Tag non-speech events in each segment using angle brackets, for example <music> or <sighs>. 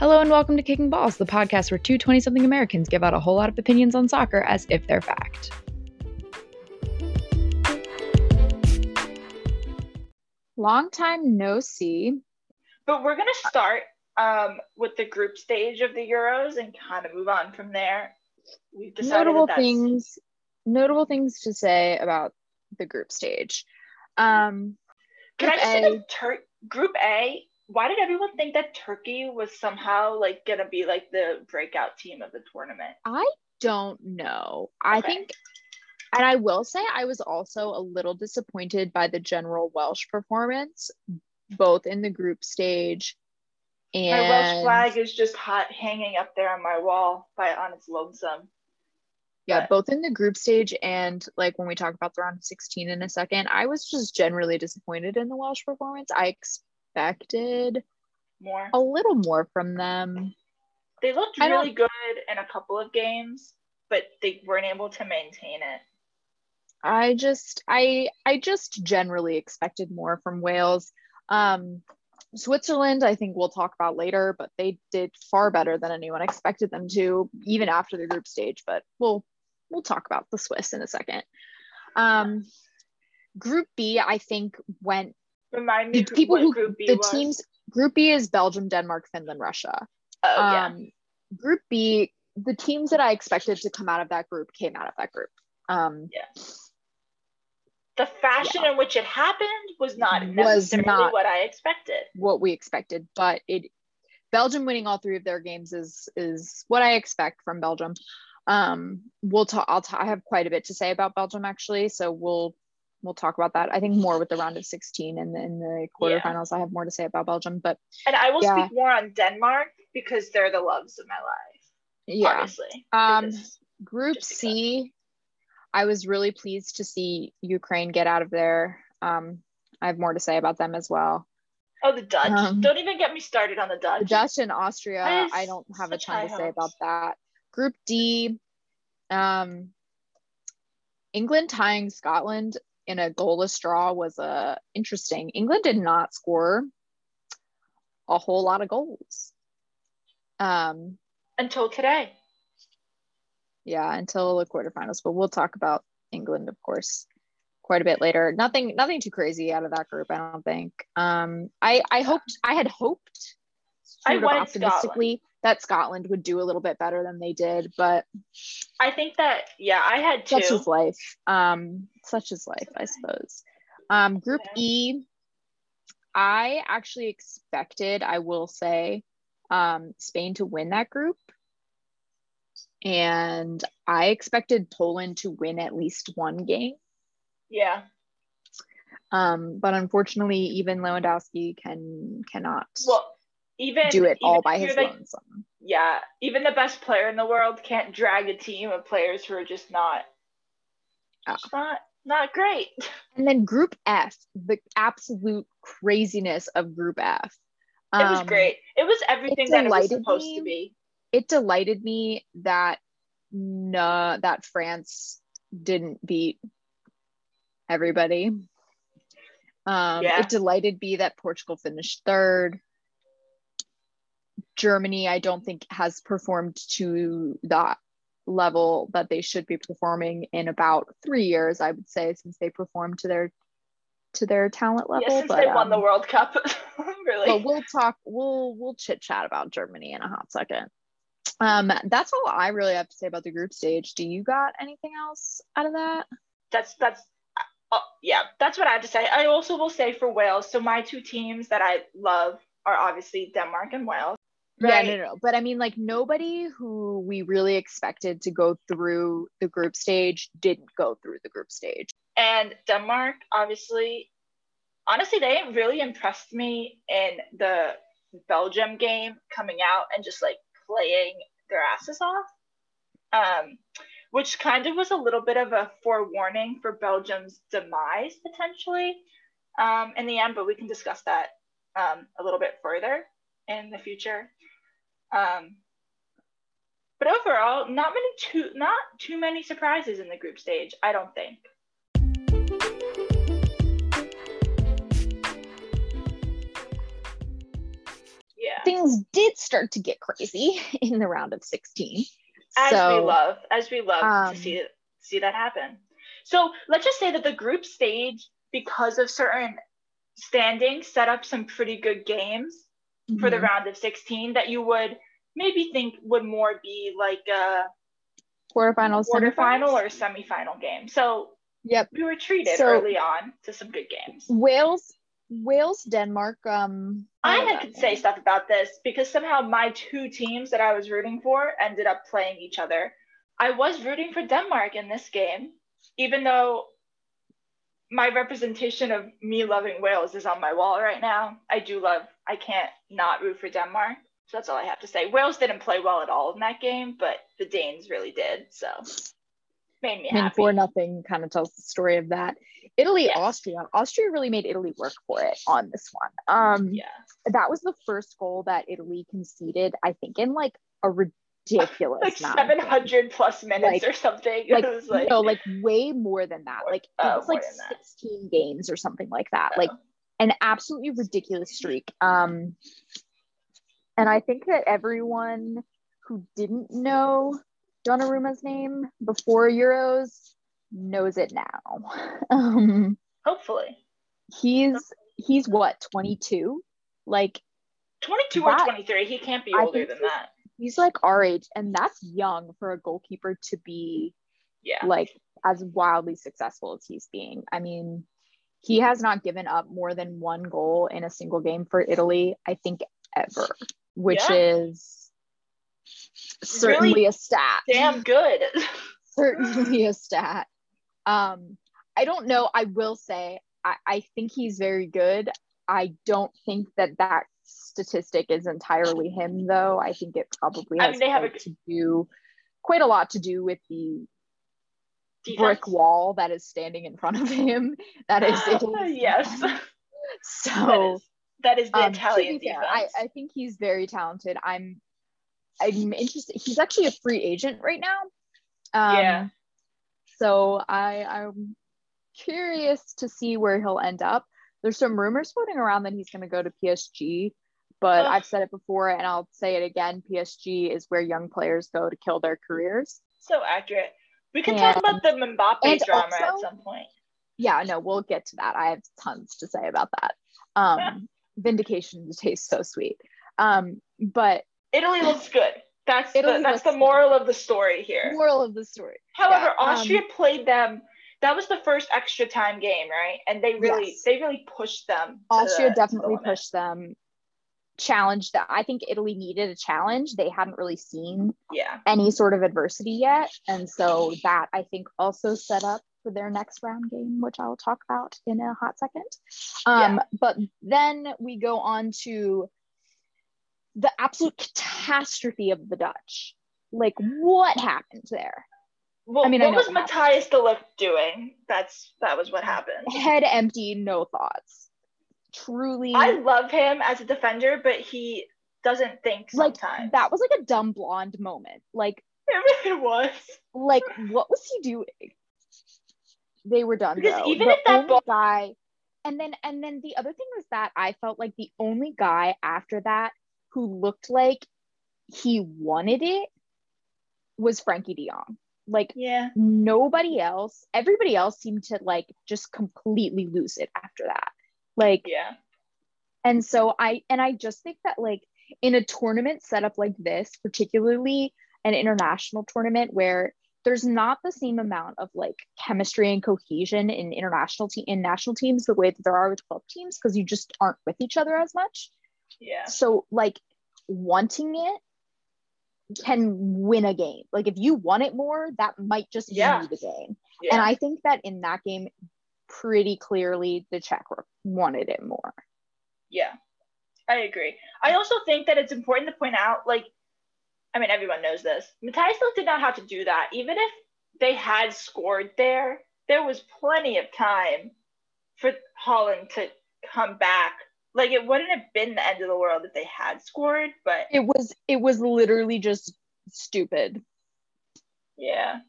Hello and welcome to Kicking Balls, the podcast where two 20 something Americans give out a whole lot of opinions on soccer as if they're fact. Long time no see. But we're going to start um, with the group stage of the Euros and kind of move on from there. We've decided notable that things, notable things to say about the group stage. Um, Can I just A, say Tur- Group A why did everyone think that Turkey was somehow like gonna be like the breakout team of the tournament? I don't know. Okay. I think and I will say I was also a little disappointed by the general Welsh performance, both in the group stage and my Welsh flag is just hot hanging up there on my wall by on its lonesome. Yeah, but. both in the group stage and like when we talk about the round of 16 in a second, I was just generally disappointed in the Welsh performance. I expected more a little more from them. They looked really good in a couple of games, but they weren't able to maintain it. I just I I just generally expected more from Wales. Um Switzerland, I think we'll talk about later, but they did far better than anyone expected them to, even after the group stage. But we'll we'll talk about the Swiss in a second. Um, group B, I think, went Remind me the people who group B the was. teams group B is Belgium, Denmark, Finland, Russia. Oh yeah. Um, group B, the teams that I expected to come out of that group came out of that group. Um, yeah. The fashion yeah. in which it happened was not necessarily was not what I expected. What we expected, but it Belgium winning all three of their games is is what I expect from Belgium. Um, we'll talk. I'll t- I have quite a bit to say about Belgium actually, so we'll we'll talk about that. I think more with the round of 16 and in the quarterfinals. Yeah. I have more to say about Belgium, but and I will yeah. speak more on Denmark because they're the loves of my life. Yeah. Obviously. Um, Group C, I was really pleased to see Ukraine get out of there. Um, I have more to say about them as well. Oh, the Dutch! Um, don't even get me started on the Dutch. The Dutch and Austria. I don't have a ton to hopes. say about that. Group D, um, England tying Scotland in a goalless draw was uh, interesting. England did not score a whole lot of goals. Um, until today. Yeah, until the quarterfinals. But we'll talk about England, of course, quite a bit later. Nothing, nothing too crazy out of that group, I don't think. Um, I, I hoped, I had hoped, I optimistically, Scotland that Scotland would do a little bit better than they did, but I think that yeah, I had two. Such is life. Um, such is life, I suppose. Um, group. E, I actually expected, I will say, um, Spain to win that group. And I expected Poland to win at least one game. Yeah. Um, but unfortunately, even Lewandowski can cannot. Well, even do it even all by his lonesome. Yeah, even the best player in the world can't drag a team of players who are just not, oh. just not not great. <laughs> And then Group F, the absolute craziness of Group F. Um, it was um, great. It was everything it that it was supposed me, to be. It delighted me that no, that France didn't beat everybody. Um, yeah. It delighted me that Portugal finished third. Germany, I don't think has performed to that level that they should be performing in about three years, I would say, since they performed to their to their talent level. Yeah, since but, they won um, the World Cup, <laughs> really. But we'll talk. We'll we'll chit chat about Germany in a hot second. Um, that's all I really have to say about the group stage. Do you got anything else out of that? That's that's uh, yeah, that's what I have to say. I also will say for Wales. So my two teams that I love are obviously Denmark and Wales. Right. Yeah, no, no, But I mean, like nobody who we really expected to go through the group stage didn't go through the group stage. And Denmark, obviously, honestly, they really impressed me in the Belgium game coming out and just like playing their asses off. Um, which kind of was a little bit of a forewarning for Belgium's demise potentially um, in the end, but we can discuss that um, a little bit further in the future. Um, but overall, not many too not too many surprises in the group stage. I don't think. Yeah. Things did start to get crazy <laughs> in the round of 16. As so, we love, as we love um, to see see that happen. So let's just say that the group stage, because of certain standings, set up some pretty good games for the mhm. round of 16 that you would maybe think would more be like a quarterfinals, quarterfinal semifinals? or semifinal game. So Yep. we were treated So- early on to some good games. Wales, Wales, Denmark. Um, I what had about could say stuff about this because somehow my two teams that I was rooting for ended up playing each other. I was rooting for Denmark in this game, even though my representation of me loving Wales is on my wall right now. I do love, I can't not root for Denmark. So that's all I have to say. Wales didn't play well at all in that game, but the Danes really did. So made me I mean, happy. four nothing kind of tells the story of that. Italy, Yes. Austria. Austria really made Italy work for it on this one. Um, Yeah. that was the first goal that Italy conceded. I think in like a ridiculous Like amount of 700 plus minutes Like- or something. <laughs> like, it was like, no, like way more than that. Like it Oh, was more like. 16 games or something like that. Like Oh. An absolutely ridiculous streak. Um, and I think that everyone who didn't know Donnarumma's name before Euros knows it now. <laughs> um, hopefully. he's he's what 22 like 22 That- or 23. He can't be older than that. he's like our age and that's young for a goalkeeper to be Yeah. like as wildly successful as he's being i mean he has not given up more than one goal in a single game for italy i think ever which Yeah. is certainly Really a stat. Damn good. <laughs> <laughs> certainly a stat. Um i don't know. I will say I, I think he's very good. I don't think that that statistic is entirely him though. I think it probably I has mean, they have a to do quite a lot to do with the brick wall that is standing in front of him that is <laughs> yes. so is, that is the um, Italian be fair. I, I think he's very talented i'm i'm interested he's actually a free agent right now um, Yeah. so i i'm curious to see where he'll end up there's some rumors floating around that he's going to go to psg but i've said it before and i'll say it again psg is where young players go to kill their careers so accurate. We can talk about the Mbappe and drama at some point. yeah no we'll get to that i have tons to say about that um vindication tastes so sweet um but Italy looks good. That's Italy the, that's the good. moral of the story here. moral of the story However, yeah, um, Austria played them. That was the first extra time game, right? And they really Yes. they really pushed them. Austria the- definitely pushed them. Challenged that I think Italy needed a challenge. They hadn't really seen Yeah. any sort of adversity yet. And so that I think also set up for their next round game, which I'll talk about in a hot second. Um, But then we go on to the absolute catastrophe of the Dutch. Like, what happened there? Well, I mean, what was Matthias de Ligt doing? That's that was what happened. Head empty, no thoughts. Truly. I love him as a defender, but he doesn't think like that was like a dumb blonde moment. Like <laughs> it really was. like what was he doing they were done Because though. even the if that ball- guy and then and then the other thing was that i felt like the only guy after that who looked like he wanted it was Frenkie de Jong. like Yeah. nobody else everybody else seemed to like just completely lose it after that like Yeah. and so I and I just think that like in a tournament set up like this, particularly an international tournament where there's not the same amount of like chemistry and cohesion in international team in national teams the way that there are with club teams because you just aren't with each other as much. Yeah. So like wanting it can win a game. Like if you want it more, that might just Yeah. you the game. Yeah. And I think that in that game, pretty clearly the Czech wanted it more. Yeah, I agree. I also think that it's important to point out, like, I mean, everyone knows this. Matthias still did not have to do that. Even if they had scored there, there was plenty of time for Holland to come back. Like, it wouldn't have been the end of the world if they had scored, but it was it was literally just stupid yeah.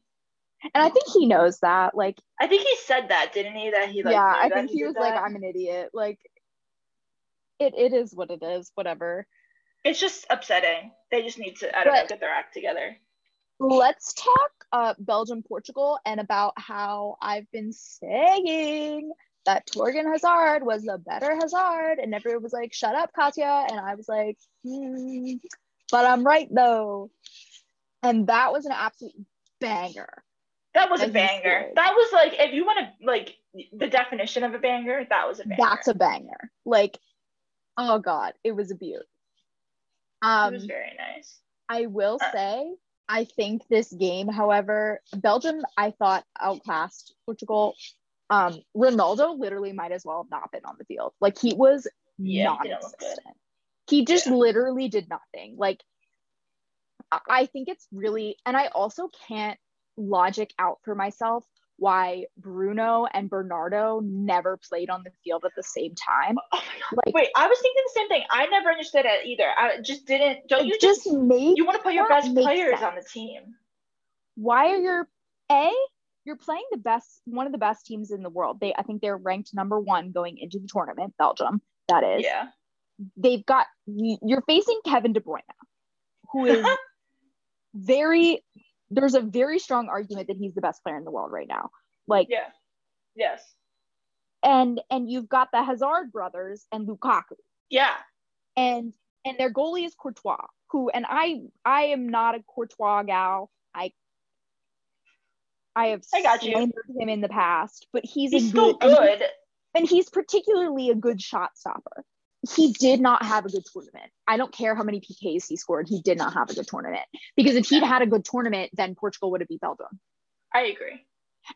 And i think he knows that like I think he said that, didn't he? That he like. yeah i think he did was like i'm an idiot like it, it is what it is whatever It's just upsetting. They just need to, I don't But- know, get their act together. Let's talk uh, Belgium, Portugal, and about how I've been saying that Thorgan Hazard was the better Hazard, and everyone was like, "Shut up, Katya," and I was like, hmm, "But I'm right though," and that was an absolute banger. That was a banger. That was like, if you want to, like, the definition of a banger, that was a banger. That's a banger. Like, oh god, it was a beaut. it Um, was very nice. I will Uh, say, I think this game, however, Belgium, I thought outclassed Portugal. Um, Ronaldo literally might as well have not been on the field. Like he was Yeah, he non-existent. He just Yeah. literally did nothing. Like I think it's really, and I also can't logic out for myself why Bruno and Bernardo never played on the field at the same time. Oh. Like Wait, I was thinking the same thing. I never understood it either. I just didn't. Don't you just just? made You want to put your best players sense. on the team. why are your a you're playing the best one of the best teams in the world they i think they're ranked number one going into the tournament belgium that is Yeah. they've got you're facing kevin de bruyne who is <laughs> very there's a very strong argument that he's the best player in the world right now like yeah. Yes. and and you've got the hazard brothers and lukaku Yeah. and and their goalie is Courtois, who and I I am not a Courtois gal. I I have I got you. him in the past, but he's, He's a still good, and he- good. and he's particularly a good shot stopper. He did not have a good tournament. I don't care how many PKs he scored. He did not have a good tournament because if he'd had a good tournament, then Portugal would have beat Belgium. I agree.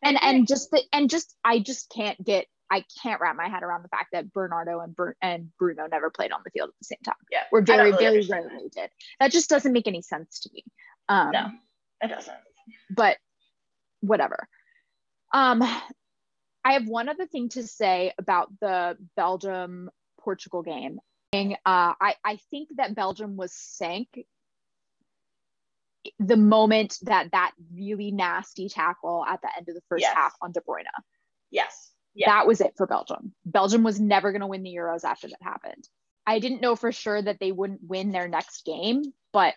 And I and just the, and just I just can't get I can't wrap my head around the fact that Bernardo and and Bruno never played on the field at the same time yeah. or don't very really very rarely did. That just doesn't make any sense to me. Um. No, it doesn't. But whatever. Um, I have one other thing to say about the Belgium Portugal game. Uh, I I think that Belgium was sank the moment that that really nasty tackle at the end of the first Yes. half on De Bruyne. Yes. Yeah. That was it for Belgium. Belgium was never going to win the Euros after that happened. I didn't know for sure that they wouldn't win their next game, but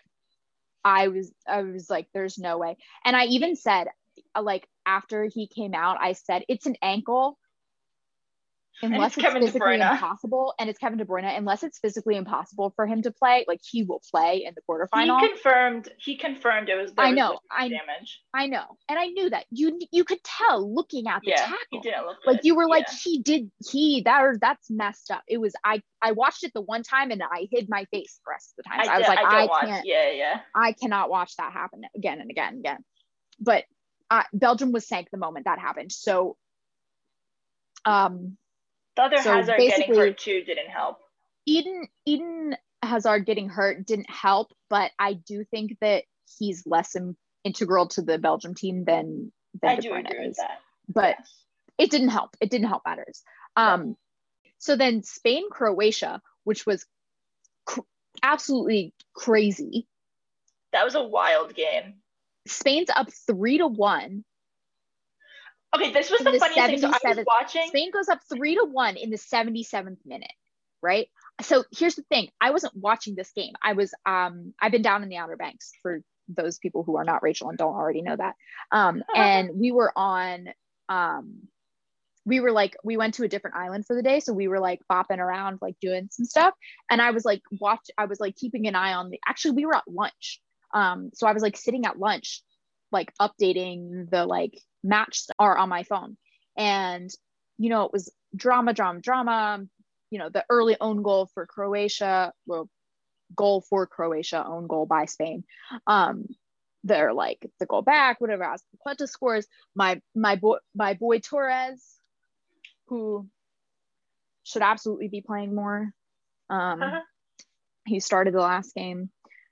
I was I was like there's no way. And I even said uh, like after he came out, I said it's an ankle unless it's it's, physically impossible and it's Kevin De Bruyne unless it's physically impossible for him to play, like he will play in the quarterfinal. He confirmed. He confirmed it was. I know, ligament I- damage. I know. And I knew that. You you could tell looking at the Yeah. tackle. He didn't look. like good. you were like Yeah. he did he that that's messed up it was i i watched it the one time and i hid my face the rest of the time I, i, was did- like I, i, watch. can't Yeah. Yeah. i cannot watch that happen again and again and again but uh, belgium was sank the moment that happened so um The other So Hazard getting hurt too didn't help. eden eden hazard getting hurt didn't help but i do think that he's less in, integral to the belgium team than than I De do Bruyne is. that. but Yes. it didn't help. It didn't help matters. Um, so then Spain, Croatia, which was cr- absolutely crazy. that was a wild game. Spain's up three to one. Okay, this was the, the funniest thing. So I was watching. Spain goes up three to one in the 77th minute, right? So here's the thing. I wasn't watching this game. I was um I've been down in the Outer Banks for those people who are not Rachel and don't already know that. Um <laughs> and we were on um we were like we went to a different island for the day so we were like bopping around like doing some stuff and i was like watch i was like keeping an eye on the actually we were at lunch um so i was like sitting at lunch like updating the like match are on my phone. And you know it was drama drama drama. You know the early own goal for croatia well goal for croatia own goal by spain. Um they're like the goal back whatever Azpilicueta scores. My my boy my boy torres who should absolutely be playing more. Um Uh-huh. he started the last game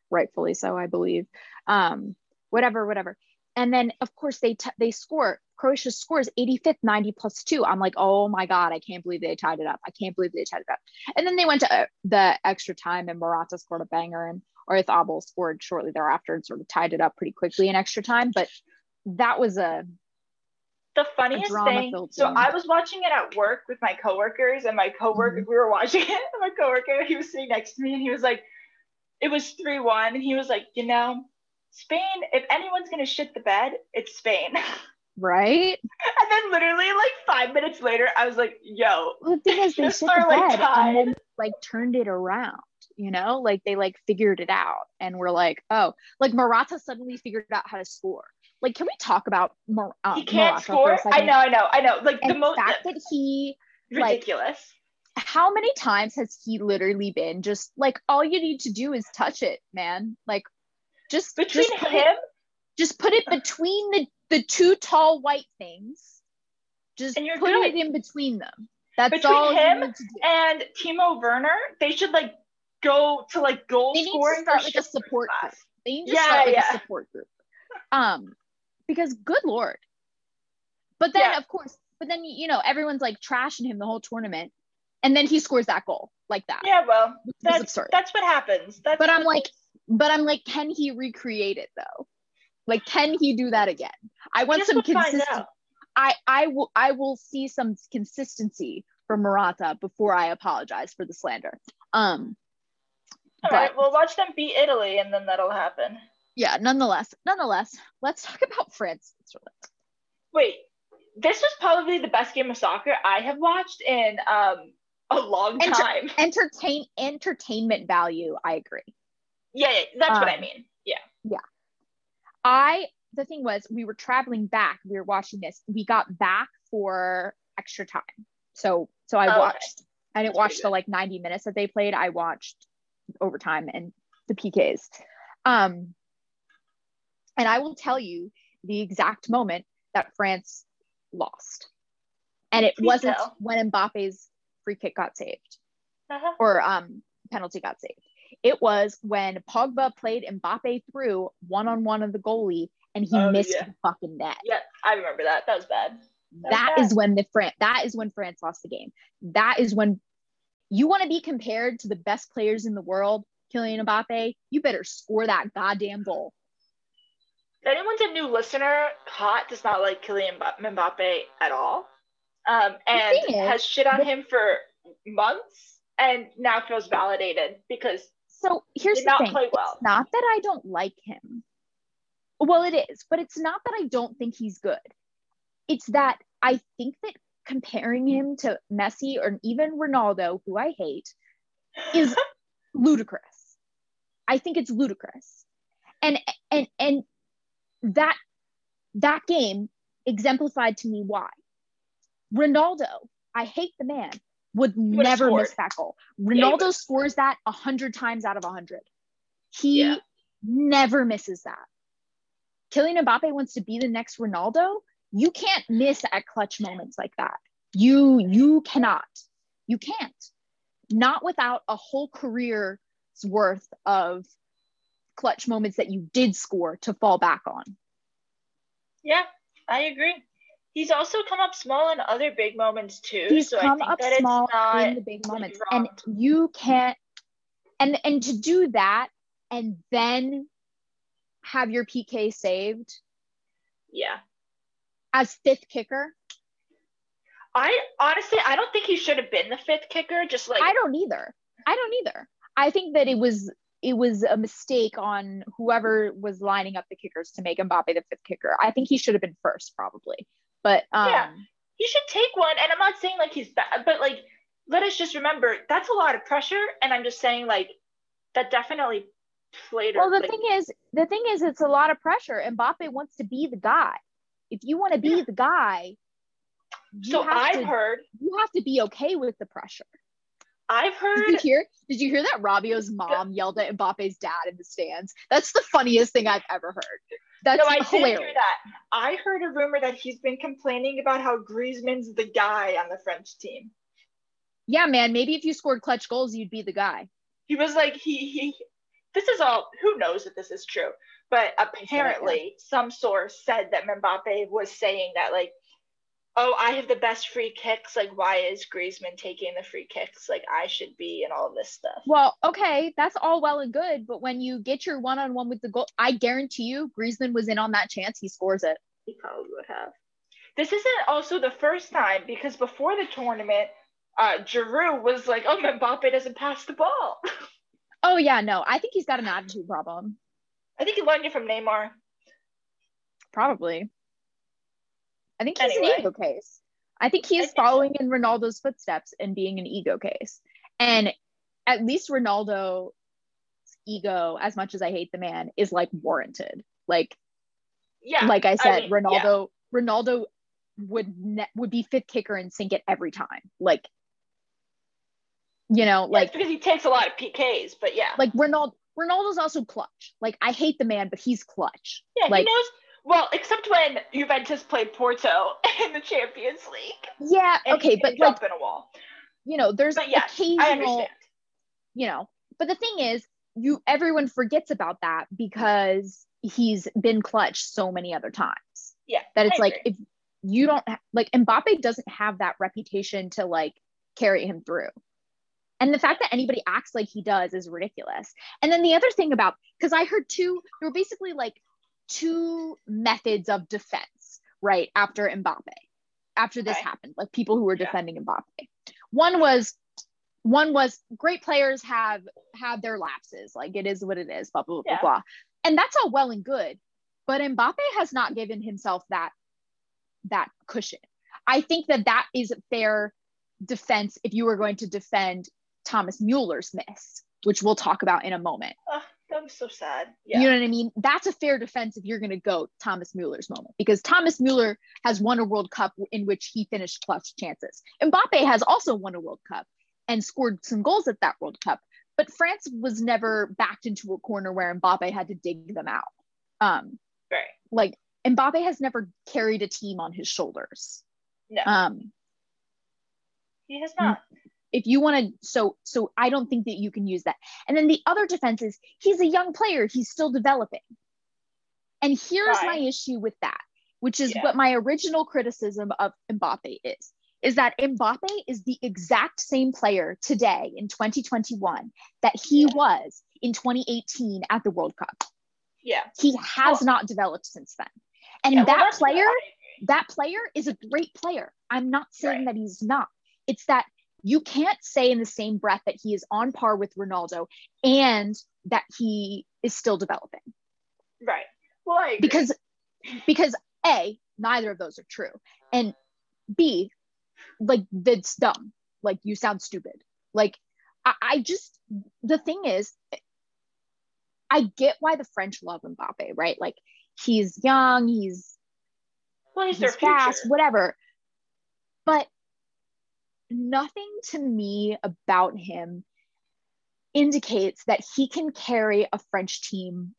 rightfully so i believe. Um whatever whatever and then of course they t- they score croatia scores 85th 90 plus 2 i'm like oh my god i can't believe they tied it up i can't believe they tied it up and then they went to uh, the extra time and Morata scored a banger and Oyarzabal scored shortly thereafter and sort of tied it up pretty quickly in extra time but that was a the funniest thing. So game. I was watching it at work with my coworkers, and my coworker, Mm-hmm. we were watching it. And my coworker, he was sitting next to me, and he was like, it was 3 1. And he was like, you know, Spain, if anyone's going to shit the bed, it's Spain. <laughs> Right? And then literally like five minutes later, I was like, yo. Well, the thing is, they <laughs> shit the bed and then like turned it around, you know? Like they like figured it out and we're like, oh, like Morata suddenly figured out how to score. Like, can we talk about Mor- uh, he can't Morata score? I know, I know, I know. Like and the most fact that he ridiculous. Like, how many times has he literally been just like all you need to do is touch it, man? Like just between just him, it, just put it between the the two tall white things. Just and you're put it in between them. That's between all him and Timo Werner. They should like go to like goal they scoring. Need to start like a support class. group. They need to yeah, start like yeah. a support group. Um, because good lord. But then yeah. of course, but then you know everyone's like trashing him the whole tournament, and then he scores that goal like that. Yeah, well, that's absurd. That's what happens. That's but I'm like, but I'm like, can he recreate it though? Like, can he do that again? I want some consistency. I I will I will see some consistency from Morata before I apologize for the slander. Um. All but, right, we'll watch them beat Italy, and then that'll happen. Yeah. Nonetheless, nonetheless, let's talk about France. Wait, this was probably the best game of soccer I have watched in um a long Enter- time. <laughs> entertain entertainment value. I agree. Yeah, yeah that's um, what I um, mean. Yeah. Yeah. I the thing was we were traveling back. We were watching this. We got back for extra time. So so I oh, watched. Okay. I didn't watch the like 90 minutes that they played. I watched overtime and the PKs. Um, and I will tell you the exact moment that France lost. And it Please wasn't tell. when Mbappe's free kick got saved uh-huh. or um, penalty got saved. It was when Pogba played Mbappe through one on one of the goalie and he oh, missed yeah. the fucking net. Yeah, I remember that. That was bad. That, that was is when the France that is when France lost the game. That is when you want to be compared to the best players in the world, Kylian Mbappe, you better score that goddamn goal. If anyone's a new listener, Hot does not like Kylian Mbappe at all. Um, and is, has shit on him for months and now feels validated because so here's the thing. Well. It's not that I don't like him. Well, it is, but it's not that I don't think he's good. It's that I think that comparing him to Messi or even Ronaldo, who I hate, is <laughs> ludicrous. I think it's ludicrous. And and and that that game exemplified to me why. Ronaldo, I hate the man, would never miss that goal. Ronaldo yeah, scores that a hundred times out of a hundred. He yeah. never misses that. Kylian Mbappe wants to be the next Ronaldo. You can't miss at clutch moments like that. You you cannot. You can't. Not without a whole career's worth of clutch moments that you did score to fall back on. Yeah, I agree. He's also come up small in other big moments too. He's so come up small in the big moments, and you can't. And and to do that, and then have your PK saved. Yeah. As fifth kicker. I honestly, I don't think he should have been the fifth kicker. Just like I don't either. I don't either. I think that it was it was a mistake on whoever was lining up the kickers to make Mbappe the fifth kicker. I think he should have been first, probably. But um, yeah, he should take one. And I'm not saying like he's bad, but like let us just remember that's a lot of pressure. And I'm just saying like that definitely played. Well, the like, thing is, the thing is, it's a lot of pressure. And Mbappe wants to be the guy. If you want to be yeah. the guy, so I've to, heard you have to be okay with the pressure. I've heard. Did you hear? Did you hear that Rabiot's mom yelled at Mbappe's dad in the stands? That's the funniest thing I've ever heard. That's no, I hilarious. did hear that. I heard a rumor that he's been complaining about how Griezmann's the guy on the French team. Yeah, man. Maybe if you scored clutch goals, you'd be the guy. He was like, he he. This is all. Who knows if this is true? But apparently, some source said that Mbappe was saying that like oh, I have the best free kicks. Like, why is Griezmann taking the free kicks? Like, I should be, and all this stuff. Well, okay, that's all well and good, but when you get your one on one with the goal, I guarantee you, Griezmann was in on that chance. He scores it. He probably would have. This isn't also the first time because before the tournament, uh, Giroud was like, "Oh, Mbappe doesn't pass the ball." <laughs> Oh yeah, no, I think he's got an attitude problem. I think he learned it from Neymar. Probably. I think he's Anyway. an ego case. I think he is following in Ronaldo's footsteps and being an ego case. And at least Ronaldo's ego, as much as I hate the man, is like warranted. Like Yeah. like I said, mean, Ronaldo Ronaldo would ne- would be fifth kicker and sink it every time. Like you know, Yeah, like because he takes a lot of PKs, but yeah. like Ronaldo Ronaldo's also clutch. Like I hate the man, but he's clutch. yeah, like- he knows. Well, except when Juventus played Porto <laughs> in the Champions League. Yeah, okay, but like in a wall. you know, there's But yes, I occasional understand. you know but the thing is you everyone forgets about that because he's been clutch so many other times Yeah. that it's I like agree. if you don't like Mbappe doesn't have that reputation to like carry him through and the fact that anybody acts like he does is ridiculous and then the other thing about because i heard two there were basically like two methods of defense right after Mbappe after this Okay. happened like people who were Yeah. defending Mbappe one was one was great players have have their lapses like it is what it is blah blah blah Yeah. blah and that's all well and good but Mbappe has not given himself that that cushion i think that that is fair defense if you were going to defend Thomas Mueller's miss which we'll talk about in a moment Ugh, that was so sad. Yeah. you know what I mean? That's a fair defense if you're going to go Thomas Mueller's moment because Thomas Mueller has won a World Cup in which he finished clutch chances. Mbappe has also won a World Cup and scored some goals at that World Cup, but France was never backed into a corner where Mbappe had to dig them out. Um, right. like Mbappe has never carried a team on his shoulders. No, Um, he has not. If you want to so so i don't think that you can use that and then the other defense is he's a young player he's still developing and here's my issue with that which is Yeah. what my original criticism of mbappe is is that mbappe is the exact same player today in 2021 that he Yeah. was in 2018 at the world cup Yeah. he has Well- not developed since then and Yeah, that what player that player is a great player. I'm not saying Right. that he's not. It's that you can't say in the same breath that he is on par with Ronaldo and that he is still developing. Right. Well. Because because A, neither of those are true. And B, like that's dumb. Like you sound stupid. Like I, I just the thing is I get why the French love Mbappe, right? Like he's young, he's well, he's, he's their fast, future. whatever. But nothing to me about him indicates that he can carry a French team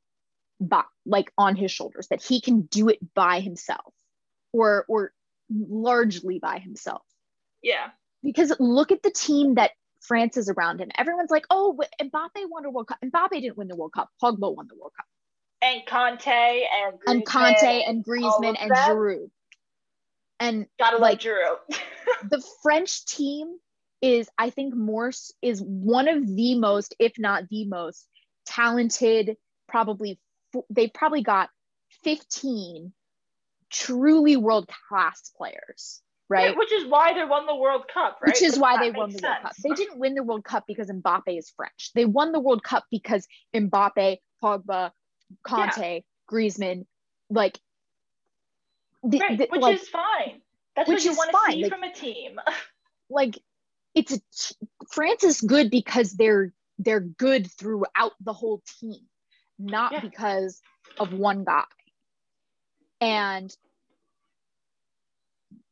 by, like on his shoulders, that he can do it by himself or or largely by himself. Yeah. Because look at the team that France is around him. Everyone's like, oh, Mbappe won a World Cup. Mbappe didn't win the World Cup. Pogba won the World Cup. And Kanté and And Kanté and Griezmann and. Giroud. And Gotta like- Giroud. <laughs> the French team is, I think, more is one of the most, if not the most talented. Probably they probably got fifteen truly world class players, right? Yeah, which is why they won the World Cup, right? Which is why they won the makes World Cup. They didn't win the World Cup because Mbappe is French. They won the World Cup because Mbappe, Pogba, Kanté, Griezmann, like, the, Right, the- which like, is fine. That's what you want to see like- from a team. <laughs> like it's a France is good because they're they're good throughout the whole team, not Yeah. because of one guy. And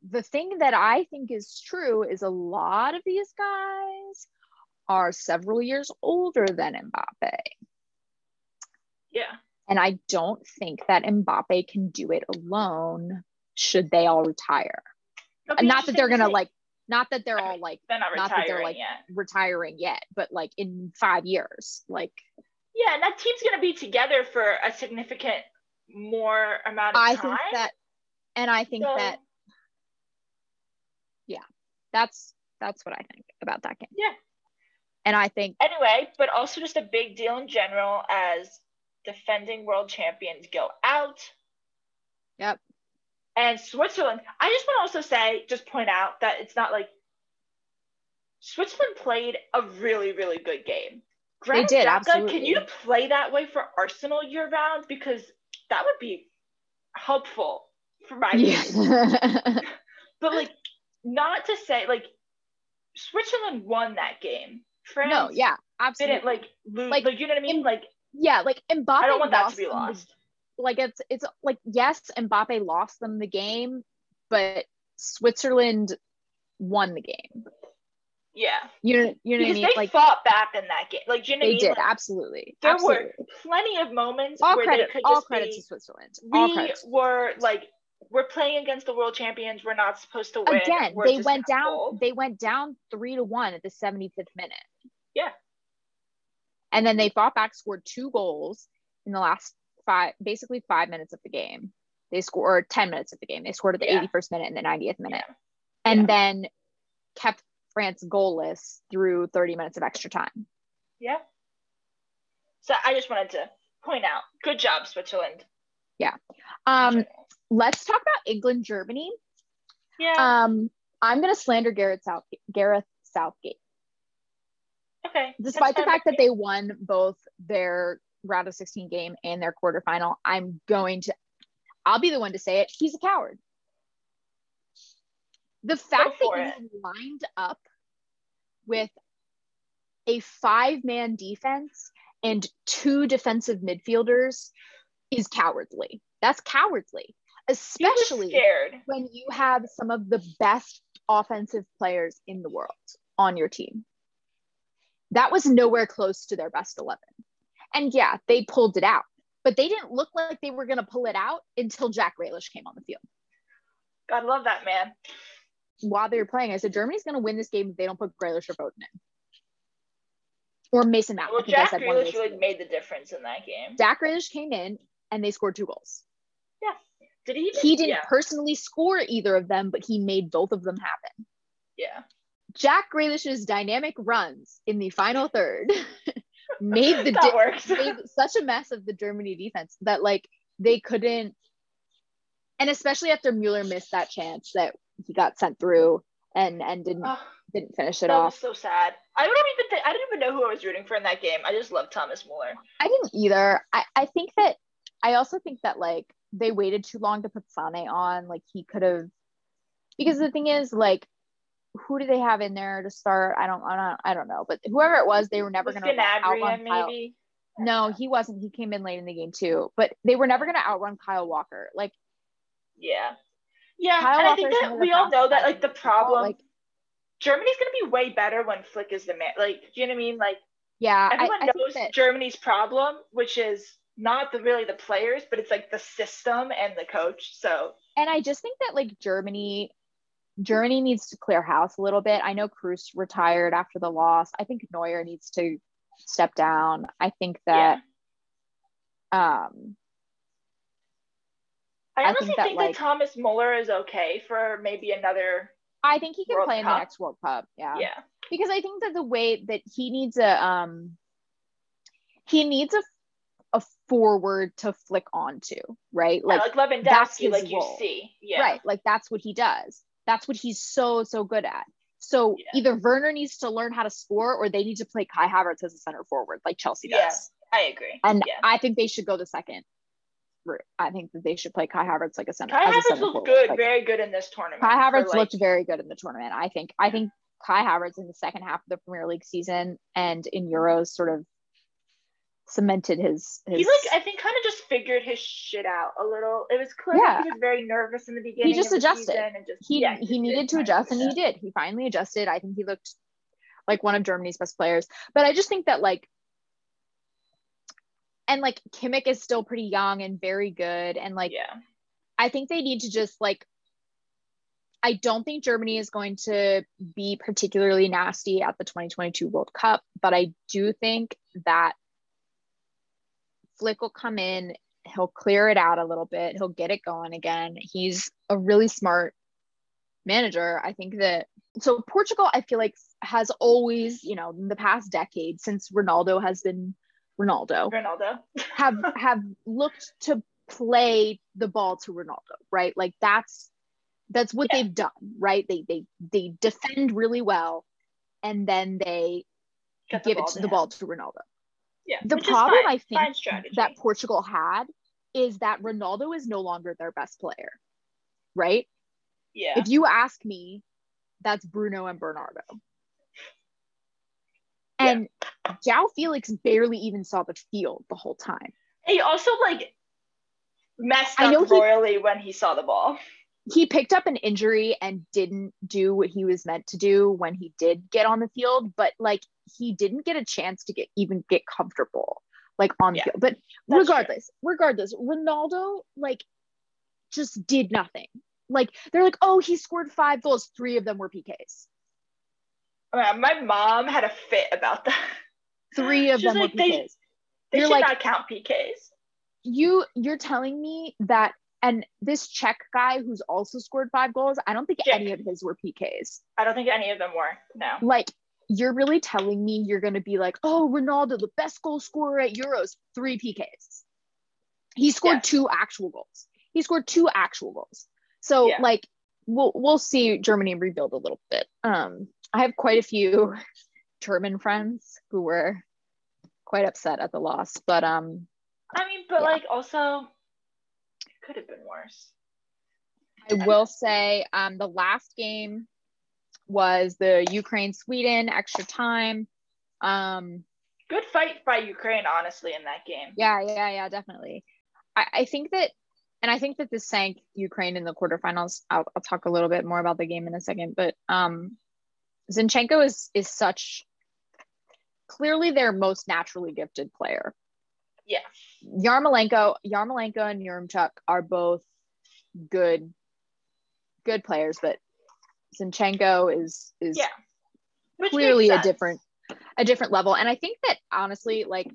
the thing that I think is true is a lot of these guys are several years older than Mbappe. yeah. And I don't think that Mbappe can do it alone should they all retire. It'll not that they're gonna like not that they're I all like They're not not that they're, retiring like, yet. retiring yet, but like in five years, like Yeah, and that team's gonna be together for a significant more amount of I time. think that, and I think So- that, yeah, that's that's what I think about that game. Yeah. and I think Anyway, but also just a big deal in general as defending world champions go out. Yep. And Switzerland, I just want to also say, just point out that it's not like Switzerland played a really, really good game. Granit did, Xhaka, absolutely. Can you play that way for Arsenal year round? Because that would be helpful for my team. yeah. <laughs> But like, not to say like Switzerland won that game. France no, yeah, absolutely. didn't like lose. Like, Like, you know what I mean? in- Like yeah, like Mbappe I don't want that to lost be them the- like it's it's like yes, Mbappe lost them the game, but Switzerland won the game. Yeah, You know, you know what I mean? they Like fought back in that game. Like, you know what I they mean? did Like, absolutely. there absolutely. were plenty of moments all where credit, they could all just credit be. to Switzerland. All we credit. were like, we're playing against the world champions. We're not supposed to win. Again, We're they went down. They went down three to one at the 75th minute. Yeah. And then they fought back, scored two goals in the last five, basically five minutes of the game. They scored or 10 minutes of the game. They scored at the Yeah. 81st minute and the 90th minute. Yeah. And Yeah. then kept France goalless through 30 minutes of extra time. Yeah. So I just wanted to point out, good job, Switzerland. Yeah. Um, let's talk about England, Germany. yeah. Um, I'm gonna slander Garrett Southgate, Gareth Southgate, okay. despite the fact that they won both their round of 16 game and their quarterfinal. I'm going to, I'll be the one to say it. He's a coward. The fact that you lined up with a five man defense and two defensive midfielders is cowardly. That's cowardly, especially when you have some of the best offensive players in the world on your team. That was nowhere close to their best 11. And yeah, they pulled it out, but they didn't look like they were going to pull it out until Jack Grealish came on the field. God love that man. While they were playing, I said, Germany's going to win this game if they don't put Grealish or Foden in. Or Mason Mount. Well, Jack Grealish really two. made the difference in that game. Jack Grealish came in and they scored two goals. Yeah. Did he? He didn't Yeah. personally score either of them, but he made both of them happen. yeah. Jack Grealish's dynamic runs in the final third <laughs> made the <laughs> di- made such a mess of the Germany defense that like they couldn't and especially after Mueller missed that chance that he got sent through and and didn't Oh, didn't finish it that was off. so sad. I don't even think I didn't even know who I was rooting for in that game. I just love Thomas Muller. I didn't either. I, I think that I also think that like they waited too long to put Sane on. Like he could have because the thing is like who do they have in there to start? I don't I don't I don't know. But whoever it was, they were never gonna outrun Gnabry Kyle. maybe? No, he wasn't. He came in late in the game too. But they were never gonna outrun Kyle Walker. Like Yeah. Yeah, Kyle and I think that we all know that like the problem like Germany's gonna be way better when Flick is the man. Like, do you know what I mean? Like yeah, I, everyone I think knows that Germany's problem, which is not the really the players, but it's like the system and the coach. So and I just think that like Germany, Germany needs to clear house a little bit. I know Kroos retired after the loss. I think Neuer needs to step down. I think that um I I honestly think think, that, that, like- Thomas Muller is okay for maybe another. I think he can World play in the next World Cup. Yeah. Yeah, Because I think that the way that he needs a um he needs a a forward to flick onto, right? like, Like like that's Lewandowski, his like you role. see. Yeah, right, like that's what he does. That's what he's so so good at. So Yeah. either Werner needs to learn how to score or they need to play Kai Havertz as a center forward like Chelsea does. Yeah. I agree. And yeah. I think they should go the second route. I think that they should play Kai Havertz like a center. Kai Havertz center looked forward. good, Like, very good in this tournament. Kai Havertz like- looked very good in the tournament. I think. I think Kai Havertz in the second half of the Premier League season and in Euros sort of cemented his. his He like I think kind of just figured his shit out a little. It was clear Yeah. he was very nervous in the beginning. He just adjusted. just, he yeah, he just needed to adjust and he did. He finally adjusted. I think he looked like one of Germany's best players. But I just think that like and like Kimmich is still pretty young and very good and like yeah, I think they need to just like I don't think Germany is going to be particularly nasty at the 2022 World Cup, but I do think that Flick will come in, he'll clear it out a little bit, he'll get it going again. He's a really smart manager. I think that so Portugal, I feel like has always, you know, in the past decade since Ronaldo has been Ronaldo, Ronaldo. <laughs> have have looked to play the ball to Ronaldo, right? Like that's that's what Yeah. they've done, right? They they they defend really well and then they Get give it to to the ball to Ronaldo. Yeah. The problem fine. I think that Portugal had is that Ronaldo is no longer their best player, right? yeah. If you ask me, that's Bruno and Bernardo. And João Felix barely even saw the field the whole time. he also like messed up he- royally when he saw the ball. He picked up an injury and didn't do what he was meant to do when he did get on the field, but like he didn't get a chance to get even get comfortable like on the Yeah, field. But true. regardless, regardless, Ronaldo like just did nothing. Like they're like, oh, he scored five goals, three of them were PKs. Uh, My mom had a fit about that. Three of She's them like, were PKs. They You're should like- not count PKs. you you're telling me that and this Czech guy who's also scored five goals, I don't think any of his were PKs. I don't think any of them were. No. Like you're really telling me you're gonna be like, oh, Ronaldo, the best goal scorer at Euros, three PKs. He scored two actual goals. He scored two actual goals. So Yeah. like we'll we'll see Germany rebuild a little bit. Um, I have quite a few <laughs> German friends who were quite upset at the loss, but um, I mean, but Yeah. like also it could have been worse. I will say um, the last game was the Ukraine Sweden extra time. Um, Good fight by Ukraine, honestly, in that game. yeah, yeah, yeah, definitely. I, I think that, and I think that this sank Ukraine in the quarterfinals. I'll, I'll talk a little bit more about the game in a second, but um, Zinchenko is is such clearly their most naturally gifted player. Yeah. Yarmolenko, Yarmolenko and Yaremchuk are both good, good players, but Zinchenko is is Yeah. Which clearly a different a different level. And I think that honestly, like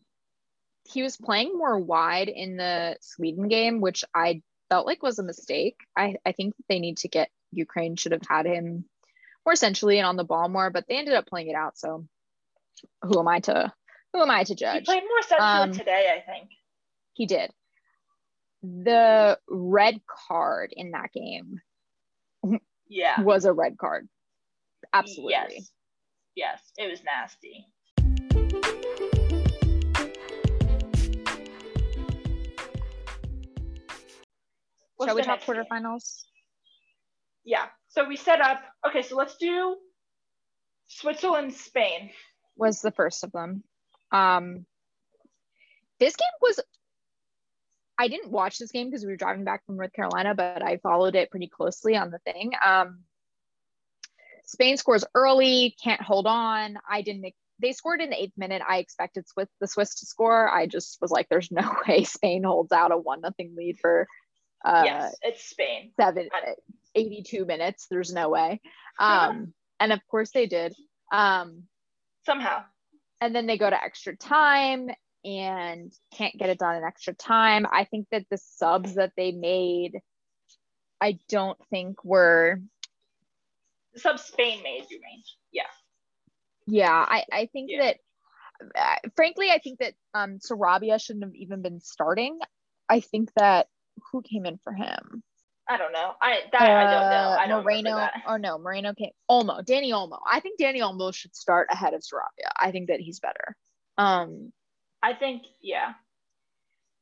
he was playing more wide in the Sweden game, which I felt like was a mistake. I, I think they need to get Ukraine should have had him more essentially and on the ball more, but they ended up playing it out. So who am I to who am I to judge? He played more centrally Um, today, I think. He did. The red card in that game Yeah. was a red card. Absolutely. Yes. Yes, it was nasty. What's Shall we talk next game? quarterfinals? Yeah. So we set up. Okay, so let's do Switzerland, Spain. was the first of them. Um, this game was. I didn't watch this game because we were driving back from North Carolina, but I followed it pretty closely on the thing. Um, Spain scores early, can't hold on. I didn't. They scored in the eighth minute. I expected Swiss, the Swiss to score. I just was like, "There's no <laughs> way Spain holds out a one nothing lead for uh, yes, it's Spain. seven, 82 minutes. There's no way." <laughs> Um, and of course they did. Um, Somehow. and then they go to extra time and can't get it done in extra time. I think that the subs that they made, I don't think were, The sub Spain made, you mean? Yeah. yeah, I, I think Yeah. that, uh, frankly, I think that um, Sarabia shouldn't have even been starting. I think that who came in for him? I don't know. I that I don't know. Uh, I don't Moreno. remember that. Oh no, Moreno came. Olmo, Dani Olmo. I think Dani Olmo should start ahead of Sarabia. I think that he's better. Um, I think yeah.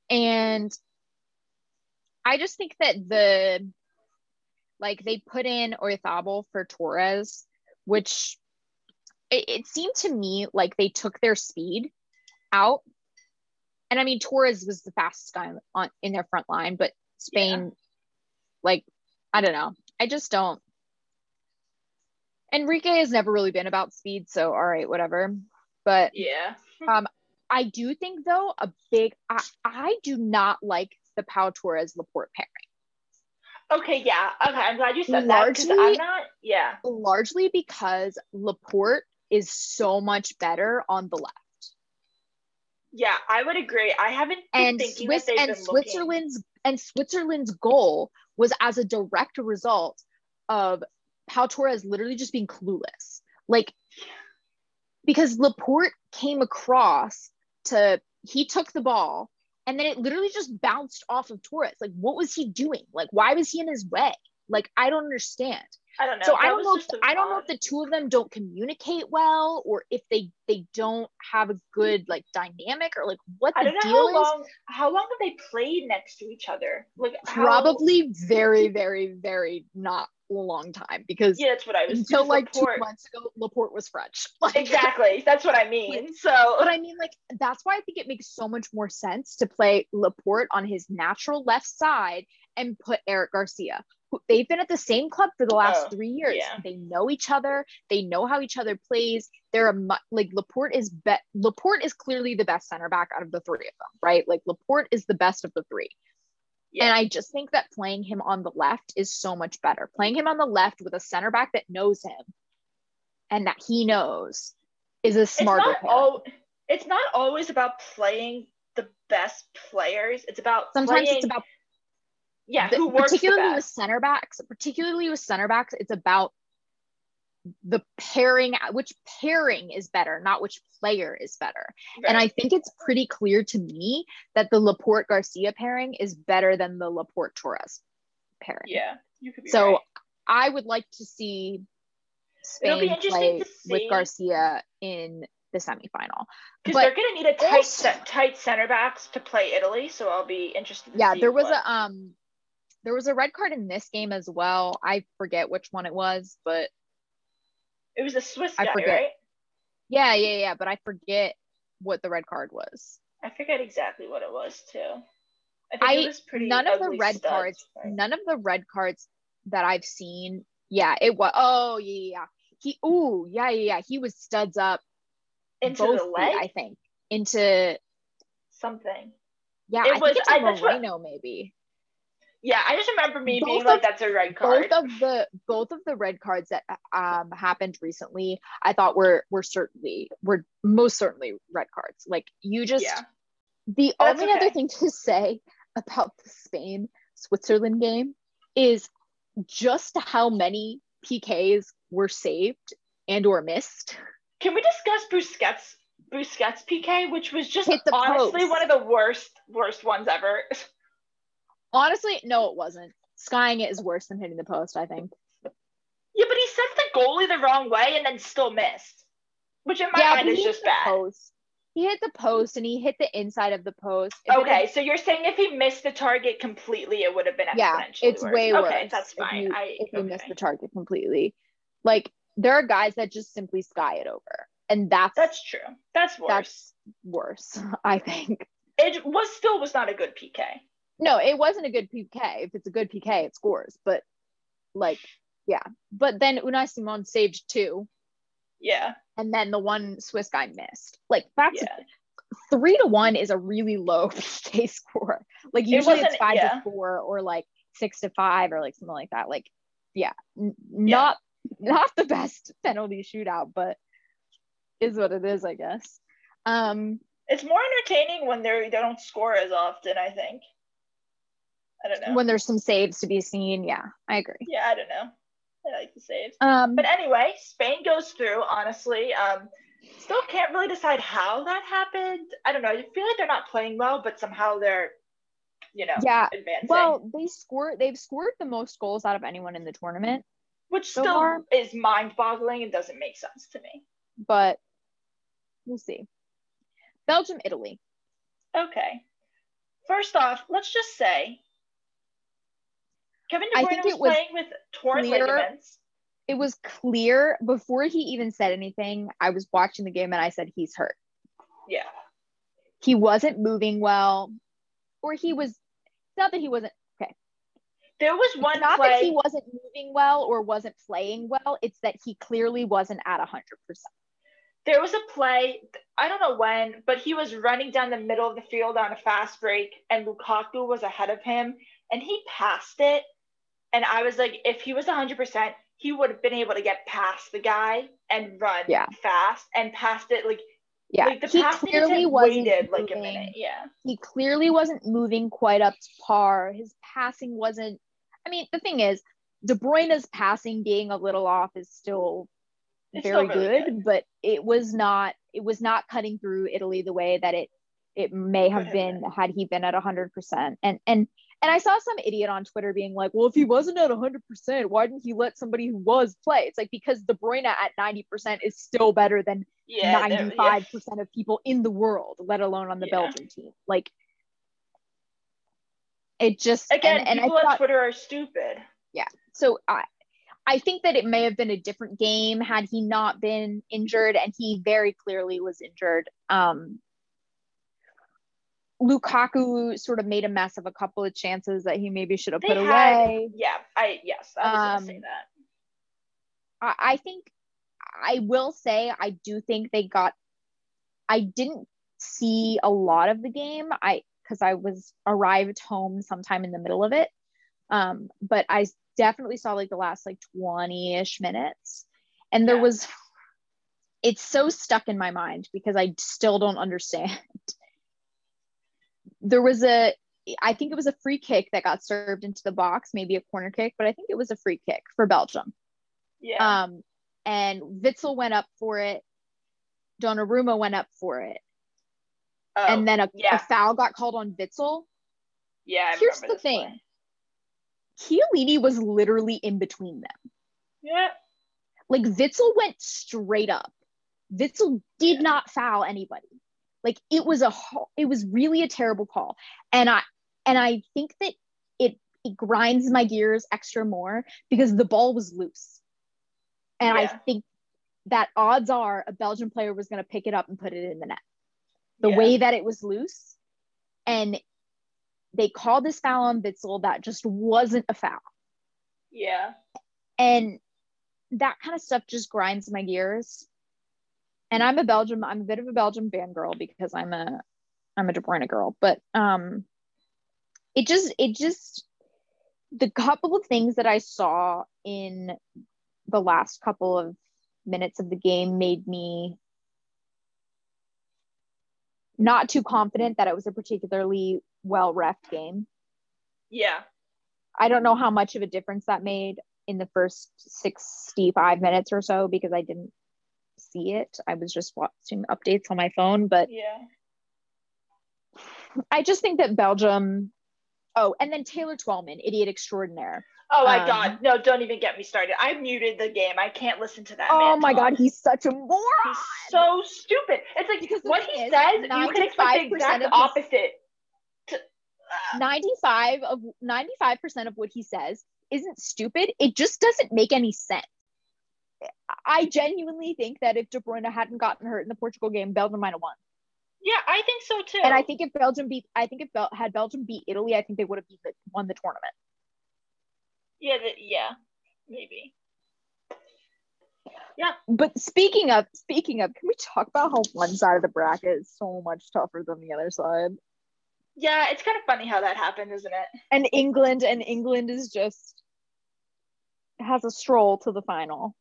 And I just think that the like they put in Oyarzabal for Torres, which it, it seemed to me like they took their speed out. And I mean Torres was the fastest guy on in their front line, but Spain, like, I don't know. I just don't. Enrique has never really been about speed, so all right, whatever. But Yeah. Um, I do think though a big I, I do not like the Pau Torres Laporte pairing Okay, yeah. Okay, I'm glad you said that Largely- I'm not yeah. largely because Laporte is so much better on the left. Yeah, I would agree. I haven't been And thinking Swiss that and been looking. Switzerland's and Switzerland's goal was as a direct result of Pau Torres literally just being clueless. Like because Laporte came across to he took the ball and then it literally just bounced off of Torres. Like what was he doing? Like why was he in his way? Like I don't understand. I don't know. So I don't know. If, I don't know if the two of them don't communicate well, or if they they don't have a good like dynamic, or like what I don't know deal how is. long how long have they played next to each other? Like how- Probably very, very, very not a long time because Yeah, that's what I was until like two months ago, Laporte was French. <laughs> Like, Exactly. That's what I <laughs> mean. So But I mean, like, that's why I think it makes so much more sense to play Laporte on his natural left side and put Eric Garcia. They've been at the same club for the last Oh, three years. yeah. They know each other. They know how each other plays. They're a mu- like Laporte is bet Laporte is clearly the best center back out of the three of them, right? Like Laporte is the best of the three. yeah. And I just think that playing him on the left is so much better. Playing him on the left with a center back that knows him and that he knows is a it's smarter not pair. all it's not always about playing the best players. It's about Sometimes playing, it's about yeah, the- who works particularly with center backs, particularly with center backs, it's about the pairing, which pairing is better, not which player is better. And I think it's pretty clear to me that the Laporte Garcia pairing is better than the Laporte Torres pairing. yeah, you could be So right. I would like to see It'll be Spain play with. Garcia in the semifinal. because they're gonna need a tight also- set, tight center backs to play Italy. So I'll be interested. To Yeah, there was what- a um there was a red card in this game as well. I forget which one it was, but It was a Swiss I guy, right? yeah, yeah, yeah, but I forget what the red card was. I forget exactly what it was too. I think I- it was pretty. none of the red studs, cards right? none of the red cards that I've seen, yeah, it was oh yeah, yeah. He ooh, yeah, yeah, yeah. He was studs up into the feet, leg. I think. Into Something. yeah, It I was- think I- into that's what- maybe. Yeah, I just remember me being Both like, "That's a red card." both of the both of the red cards that um happened recently i thought were were certainly were most certainly red cards like you just Yeah. the that's only other thing to say about the spain switzerland game is just how many pks were saved and or missed Can we discuss Busquets? Busquets PK, which was just honestly post. one of the worst, worst ones ever. <laughs> honestly no it wasn't skying it is worse than hitting the post i think yeah, but he sent the goalie the wrong way and then still missed, which in my yeah mind is just bad. post he hit the post and he hit the inside of the post If Okay, so you're saying if he missed the target completely, it would have been yeah it's worse. way worse Okay, that's if fine. you, I if you okay. miss the target completely like there are guys that just simply sky it over and that's That's true. That's worse. that's worse <laughs> i think it was still was not a good PK. No it wasn't a good pk if it's a good pk it scores but like yeah but then unai simon saved two Yeah. and then the one swiss guy missed like that's Yeah. three to one is a really low <laughs> pk score like usually it's five yeah. to four or like six to five or like something like that like yeah n- Yeah. not not the best <laughs> penalty shootout but is what it is i guess um It's more entertaining when they're they don't score as often, I think. I don't know. when there's some saves to be seen yeah i agree yeah, I don't know. I like the saves. um But anyway, Spain goes through, honestly. Um still can't really decide how that happened. I don't know. I feel like they're not playing well, but somehow they're, you know, yeah advancing. well they score they've scored the most goals out of anyone in the tournament which so still far- is mind boggling and doesn't make sense to me. but we'll see belgium italy Okay. First off, let's just say Kevin De I think was, it was playing with torn clear- ligaments. it was clear before he even said anything. I was watching the game and I said, he's hurt. Yeah. He wasn't moving well, or he was not that he wasn't okay. There was one not play. that he wasn't moving well or wasn't playing well. It's that he clearly wasn't at hundred percent. there was a play, I don't know when, but he was running down the middle of the field on a fast break, and Lukaku was ahead of him, and he passed it. And I was like, if he was 100%, he would have been able to get past the guy and run Yeah. fast and past it. Like, Yeah, like the he clearly wasn't waited like a minute. Yeah. He clearly wasn't moving quite up to par. His passing wasn't. I mean, the thing is, De Bruyne's passing being a little off is still It's very still really good, but it was not it was not cutting through Italy the way that it it may have been been. had he been at 100% and and And I saw some idiot on Twitter being like, well, if he wasn't at 100%, why didn't he let somebody who was play? It's like because De Bruyne at 90% is still better than Yeah, 95% yeah. of people in the world, let alone on the Yeah. Belgian team. Like, it just, Again, and, and I people on thought, Twitter are stupid. Yeah. So I, I think that it may have been a different game had he not been injured, and he very clearly was injured. Um, Lukaku sort of made a mess of a couple of chances that he maybe should have put had- away. Yeah, I yes, I was gonna Um, say that. I, I think I will say I do think they got. I didn't see a lot of the game. I because I was arrived home sometime in the middle of it. Um, but I definitely saw like the last like 20-ish minutes. And there Yeah. was it's so stuck in my mind because I still don't understand. There was a I think it was a free kick that got served into the box, maybe a corner kick, but I think it was a free kick for Belgium. Yeah. Um, and Witsel went up for it. Donnarumma went up for it. oh, and then a, a foul got called on Witsel. yeah. I here's the thing. play. Chiellini was literally in between them. Yeah. Like Witsel went straight up. Witsel did Yeah. not foul anybody. Like it was a it was really a terrible call. And I and I think that it it grinds my gears extra more because the ball was loose. And I think that odds are a Belgian player was going to pick it up and put it in the net. the yeah. way that it was loose and they called this foul on Witsel that just wasn't a foul. Yeah. And that kind of stuff just grinds my gears. And I'm a Belgium, I'm a bit of a Belgium fangirl because I'm a I'm a De Bruyne girl, but um it just it just the couple of things that I saw in the last couple of minutes of the game made me not too confident that it was a particularly well refed game. Yeah. I don't know how much of a difference that made in the first 65 minutes or so because I didn't see it. I was just watching updates on my phone, but Yeah. <sighs> I just think that Belgium. Oh, and then Taylor Twellman, idiot extraordinaire. Oh my Um, god. No, don't even get me started. I muted the game. I can't listen to that. Oh my talk. God, he's such a moron. He's so stupid. It's like Because what he is, says, you can expect the 95% exact his- opposite. To, uh, 95 of 95% of what he says isn't stupid. It just doesn't make any sense. I genuinely think that if De Bruyne hadn't gotten hurt in the Portugal game, Belgium might have won. yeah, I think so too. And I think if Belgium beat, I think if Bel- had Belgium beat Italy, I think they would have beat the, won the tournament. yeah, the, yeah, maybe. Yeah. But speaking of speaking of, can we talk about how one side of the bracket is so much tougher than the other side? Yeah, it's kind of funny how that happened, isn't it? And England and England is just has a stroll to the final.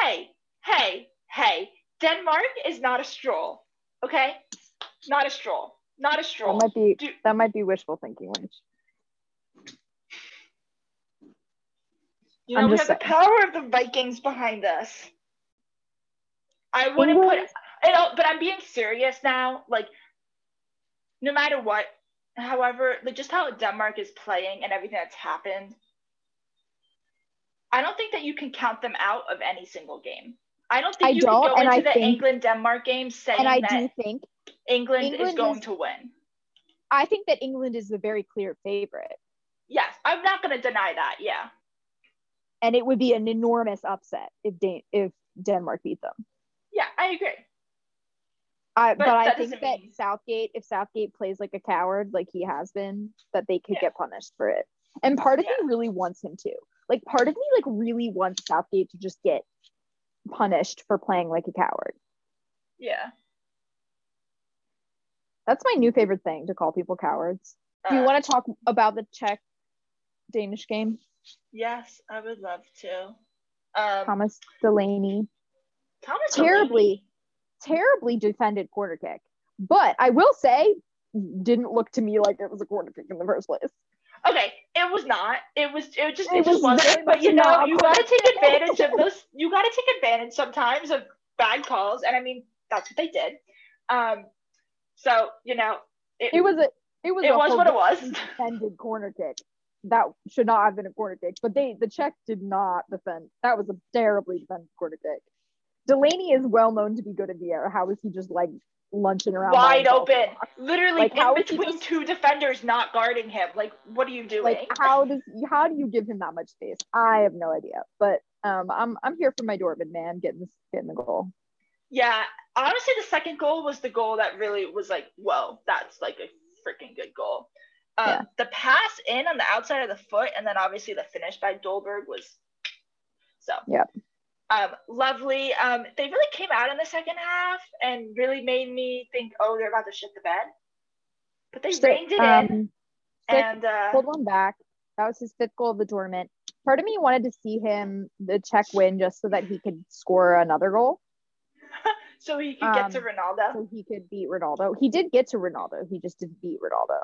Hey, hey, hey. Denmark is not a stroll. Okay? Not a stroll. Not a stroll. That might be Do- that might be wishful thinking, Lynch. You know, I'm we have the power of the Vikings behind us. I wouldn't put England- you know, but I'm being serious now. Like, no matter what, however, like just how Denmark is playing and everything that's happened, I don't think that you can count them out of any single game. I don't think I you don't, can go into I the think- England Denmark game saying And I that do think England, is going is- to win. I think that England is the very clear favorite. Yes, I'm not going to deny that. Yeah. And it would be an enormous upset if Dan- if Denmark beat them. Yeah, I agree. I, But but, I think that mean- Southgate, if Southgate plays like a coward, like he has been, that they could Yeah. get punished for it. And part of Yeah. me really wants him to. Like part of me like really wants Southgate to just get punished for playing like a coward. Yeah. That's my new favorite thing to call people cowards. Do you Uh, want to talk about the Czech Danish game? Yes, I would love to. Um, Thomas Delaney Thomas terribly, terribly defended corner kick. But I will say, didn't look to me like it was a corner kick in the first place. Okay, it was not. It was. It just. It It, just was wasn't. But you know, you gotta take advantage of those. You gotta take advantage sometimes of bad calls, and I mean that's what they did. Um, so you know, It was a It was It was what it was. defended corner kick. That should not have been a corner kick, but they the Czech did not defend. That was a terribly defended corner kick. Delaney is well known to be good in the air. How is he just like lunching around Wide himself in the open, literally Like, in between just- two defenders not guarding him. Like, what are you doing? Like how does how do you give him that much space? I have no idea. But um, I'm I'm here for my Dortmund man getting getting the goal. Yeah, honestly, the second goal was the goal that really was like, whoa, that's like a freaking good goal. Um, Yeah. The pass in on the outside of the foot, and then obviously the finish by Dolberg was so. Yep. Um, lovely. Um, they really came out in the second half and really made me think, oh, they're about to shit the bed. But they So, reined it in, um, fifth- and uh, pulled one back. That was his fifth goal of the tournament. Part of me wanted to see him the Czech win just so that he could score another goal, <laughs> so he could get to um, Ronaldo. so he could beat Ronaldo. He did get to Ronaldo. He just didn't beat Ronaldo.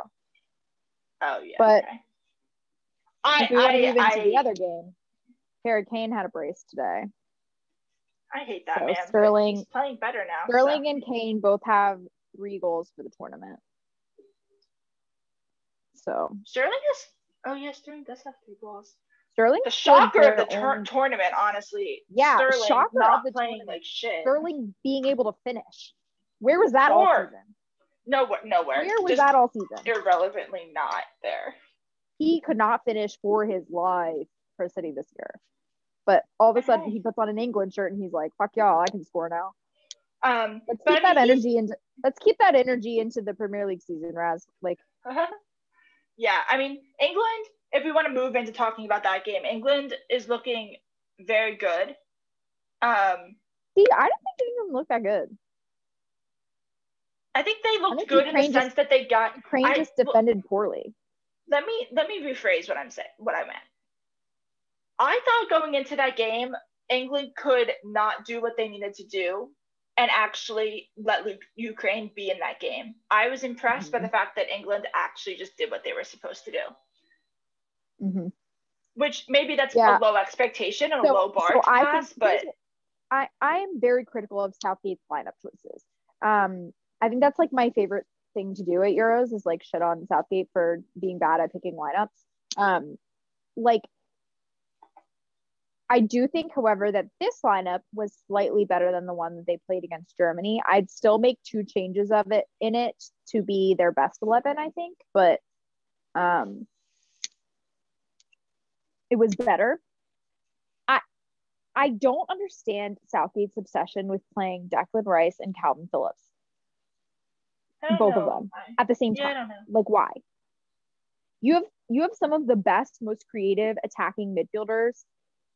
Oh yeah. but- okay. I if we want to I, move into I, the other game, Harry Kane had a brace today. I hate that So man. Sterling- he's playing better now. so. Sterling and Kane both have three goals for the tournament. So Sterling is. Oh yeah, Sterling does have three goals. Sterling The shocker of the tur- tournament, honestly. Yeah, Sterling shocker not of the playing tournament. like shit. Sterling being able to finish. Where was that all season? Nowhere, nowhere. Where was Just that all season? irrelevantly not there. He could not finish for his life for City this year. But all of a sudden he puts on an England shirt and he's like, fuck y'all, I can score now. Um, Let's keep that mean, energy into let's keep that energy into the Premier League season, Raz. Like <laughs> yeah, I mean, England. If we want to move into talking about that game, England is looking very good. Um, see, I don't think England looked that good. I think they looked think good in the just- sense that they got. Crane I- just defended poorly. let me let me rephrase what I'm saying. What I meant. I thought going into that game, England could not do what they needed to do and actually let Lu- Ukraine be in that game. I was impressed by Mhm. the fact that England actually just did what they were supposed to do. Mhm. Which maybe that's Yeah. a low expectation and So- a low bar so to I pass, but I, I am very critical of Southgate's lineup choices. Um, I think that's like my favorite thing to do at Euros is like shit on Southgate for being bad at picking lineups. Um, like I do think, however, that this lineup was slightly better than the one that they played against Germany. I'd still make two changes of it in it to be their best eleven, I think, but um, it was better. I I don't understand Southgate's obsession with playing Declan Rice and Kalvin Phillips both of them. At the same Yeah, I time. don't know. Like why? You have you have some of the best, most creative attacking midfielders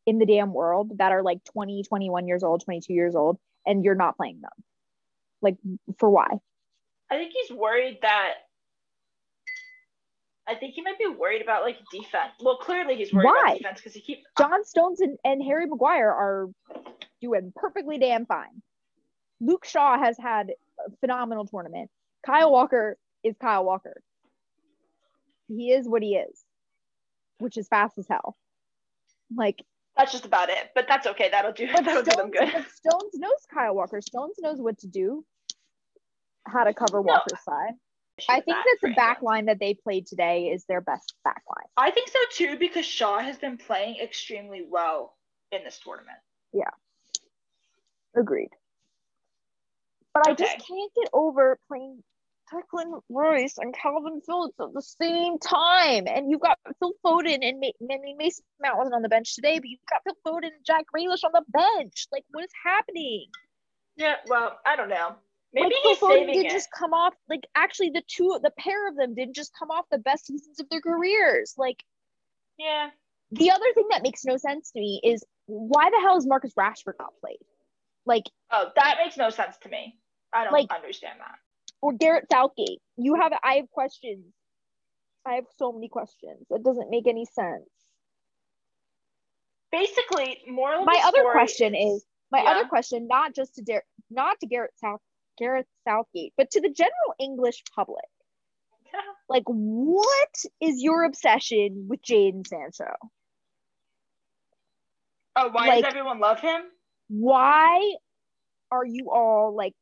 in the damn world that are like 20, 21 years old, 22 years old, and you're not playing them. Like for why? I think he's worried that. I think he might be worried about like defense. Well, clearly he's worried Why? about defense because he keeps. Uh, John Stones and, and Harry Maguire are doing perfectly damn fine. Luke Shaw has had a phenomenal tournament. Kyle Walker is Kyle Walker. He is what he is, which is fast as hell. Like, That's just about it, but that's okay. That'll do. <laughs> but That'll do them Stones, good. but Stones knows Kyle Walker. Stones knows what to do, how to cover No, Walker's side. I think that the back line that they played today is their best back line. I think so too because Shaw has been playing extremely well in this tournament. Yeah. Agreed. But I just can't get over playing Declan Rice and Kalvin Phillips at the same time. And you've got Phil Foden and Ma- I mean Mason Mount wasn't on the bench today, but you've got Phil Foden and Jack Grealish on the bench. Like, what is happening? Yeah, well, I don't know. Maybe like, he's Phil Foden did it. just come off. Like, actually, the two, the pair of them did just come off the best seasons of their careers. Like, Yeah, the other thing that makes no sense to me is why the hell is Marcus Rashford not played? Like, Oh, that makes no sense to me. I don't Like- understand that. Or Gareth Southgate. You have I have questions. I have so many questions. It doesn't make any sense. Basically, moral My the other question is my Yeah. other question, not just to Dar- not to Gareth South Gareth Southgate, but to the general English public. <laughs> Like, what is your obsession with Jadon Sancho? oh, why like- does everyone love him? Why are you all like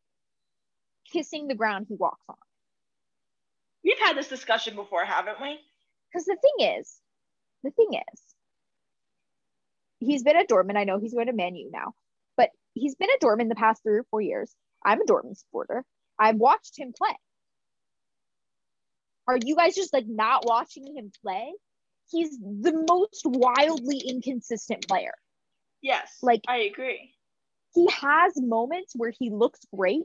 kissing the ground he walks on? We've had this discussion before, haven't we? Because the thing is, the thing is, he's been at Dortmund. I know he's going to Man U now, but he's been at Dortmund the past three or four years. I'm a Dortmund supporter. I've watched him play. Are you guys just like not watching him play? He's the most wildly inconsistent player. Yes. Like I agree. He has moments where he looks great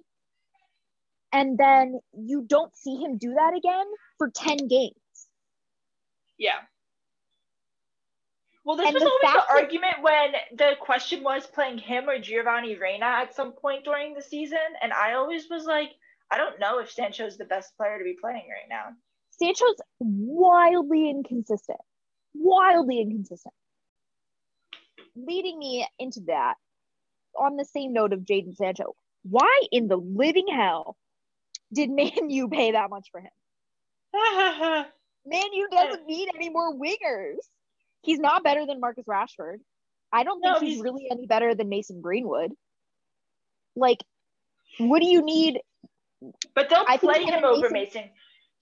and then you don't see him do that again for 10 games. Yeah. Well, this and was the always the argument when the question was playing him or Giovanni Reyna at some point during the season. And I always was like, I don't know if Sancho's the best player to be playing right now. Sancho's wildly inconsistent. Wildly inconsistent. Leading me into that, on the same note of Jadon Sancho, why in the living hell did Man <laughs> U pay that much for him? <laughs> Man U doesn't need any more wingers. He's not better than Marcus Rashford. I don't think no, he's, he's really any better than Mason Greenwood. Like, what do you need? But they'll I play him over Mason. Mason.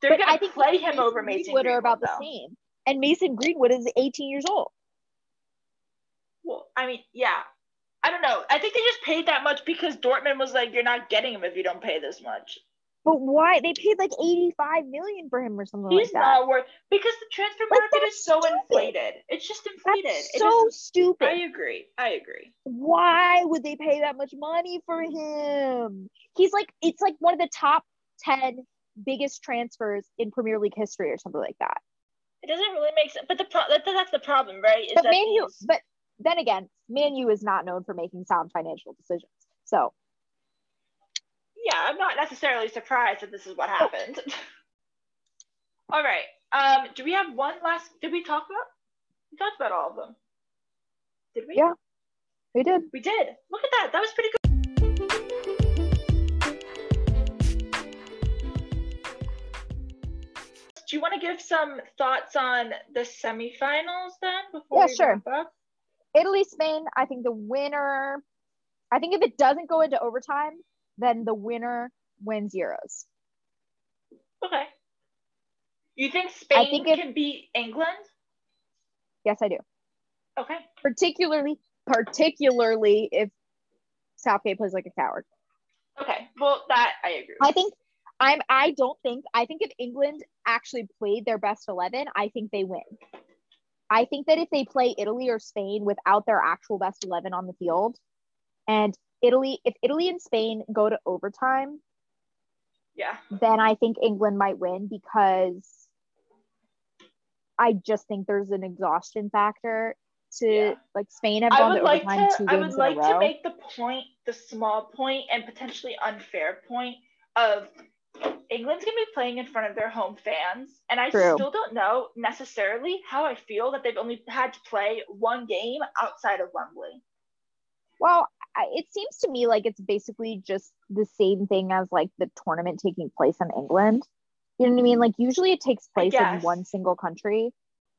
They're going to play him over Mason Greenwood. Greenwood are about though. the same. And Mason Greenwood is 18 years old. Well, I mean, yeah. I don't know. I think they just paid that much because Dortmund was like, you're not getting him if you don't pay this much. But why they paid like 85 million for him or something He's like that? not worth because the transfer market like, is so stupid. inflated. It's just inflated. That's so stupid. I agree. I agree. Why would they pay that much money for him? He's like it's like one of the top 10 biggest transfers in Premier League history or something like that. It doesn't really make sense. But the pro- that, that's the problem, right? Is but Man U, but then again, Manu is not known for making sound financial decisions. So yeah, I'm not necessarily surprised that this is what happened. <laughs> all right. Um, do we have one last? Did we talk about? We talked about all of them. Did we? Yeah, we did. We did. Look at that. That was pretty good. Do you want to give some thoughts on the semifinals then before yeah, we sure. Italy, Spain. I think the winner. I think if it doesn't go into overtime, then the winner wins Euros. Okay. You think Spain think can beat England? Yes, I do. Okay. Particularly, particularly if Southgate plays like a coward. Okay. Well, that I agree. I think I'm. I don't think. I think if England actually played their best eleven, I think they win. I think that if they play Italy or Spain without their actual best eleven on the field, and Italy, if Italy and Spain go to overtime, yeah, then I think England might win because I just think there's an exhaustion factor to yeah. like Spain have gone to like overtime to, two games I would like to make the point, the small point and potentially unfair point of England's gonna be playing in front of their home fans, and I True. still don't know necessarily how I feel that they've only had to play one game outside of Wembley. Well, I, it seems to me like it's basically just the same thing as like the tournament taking place in England. You know what I mean? Like usually it takes place in one single country.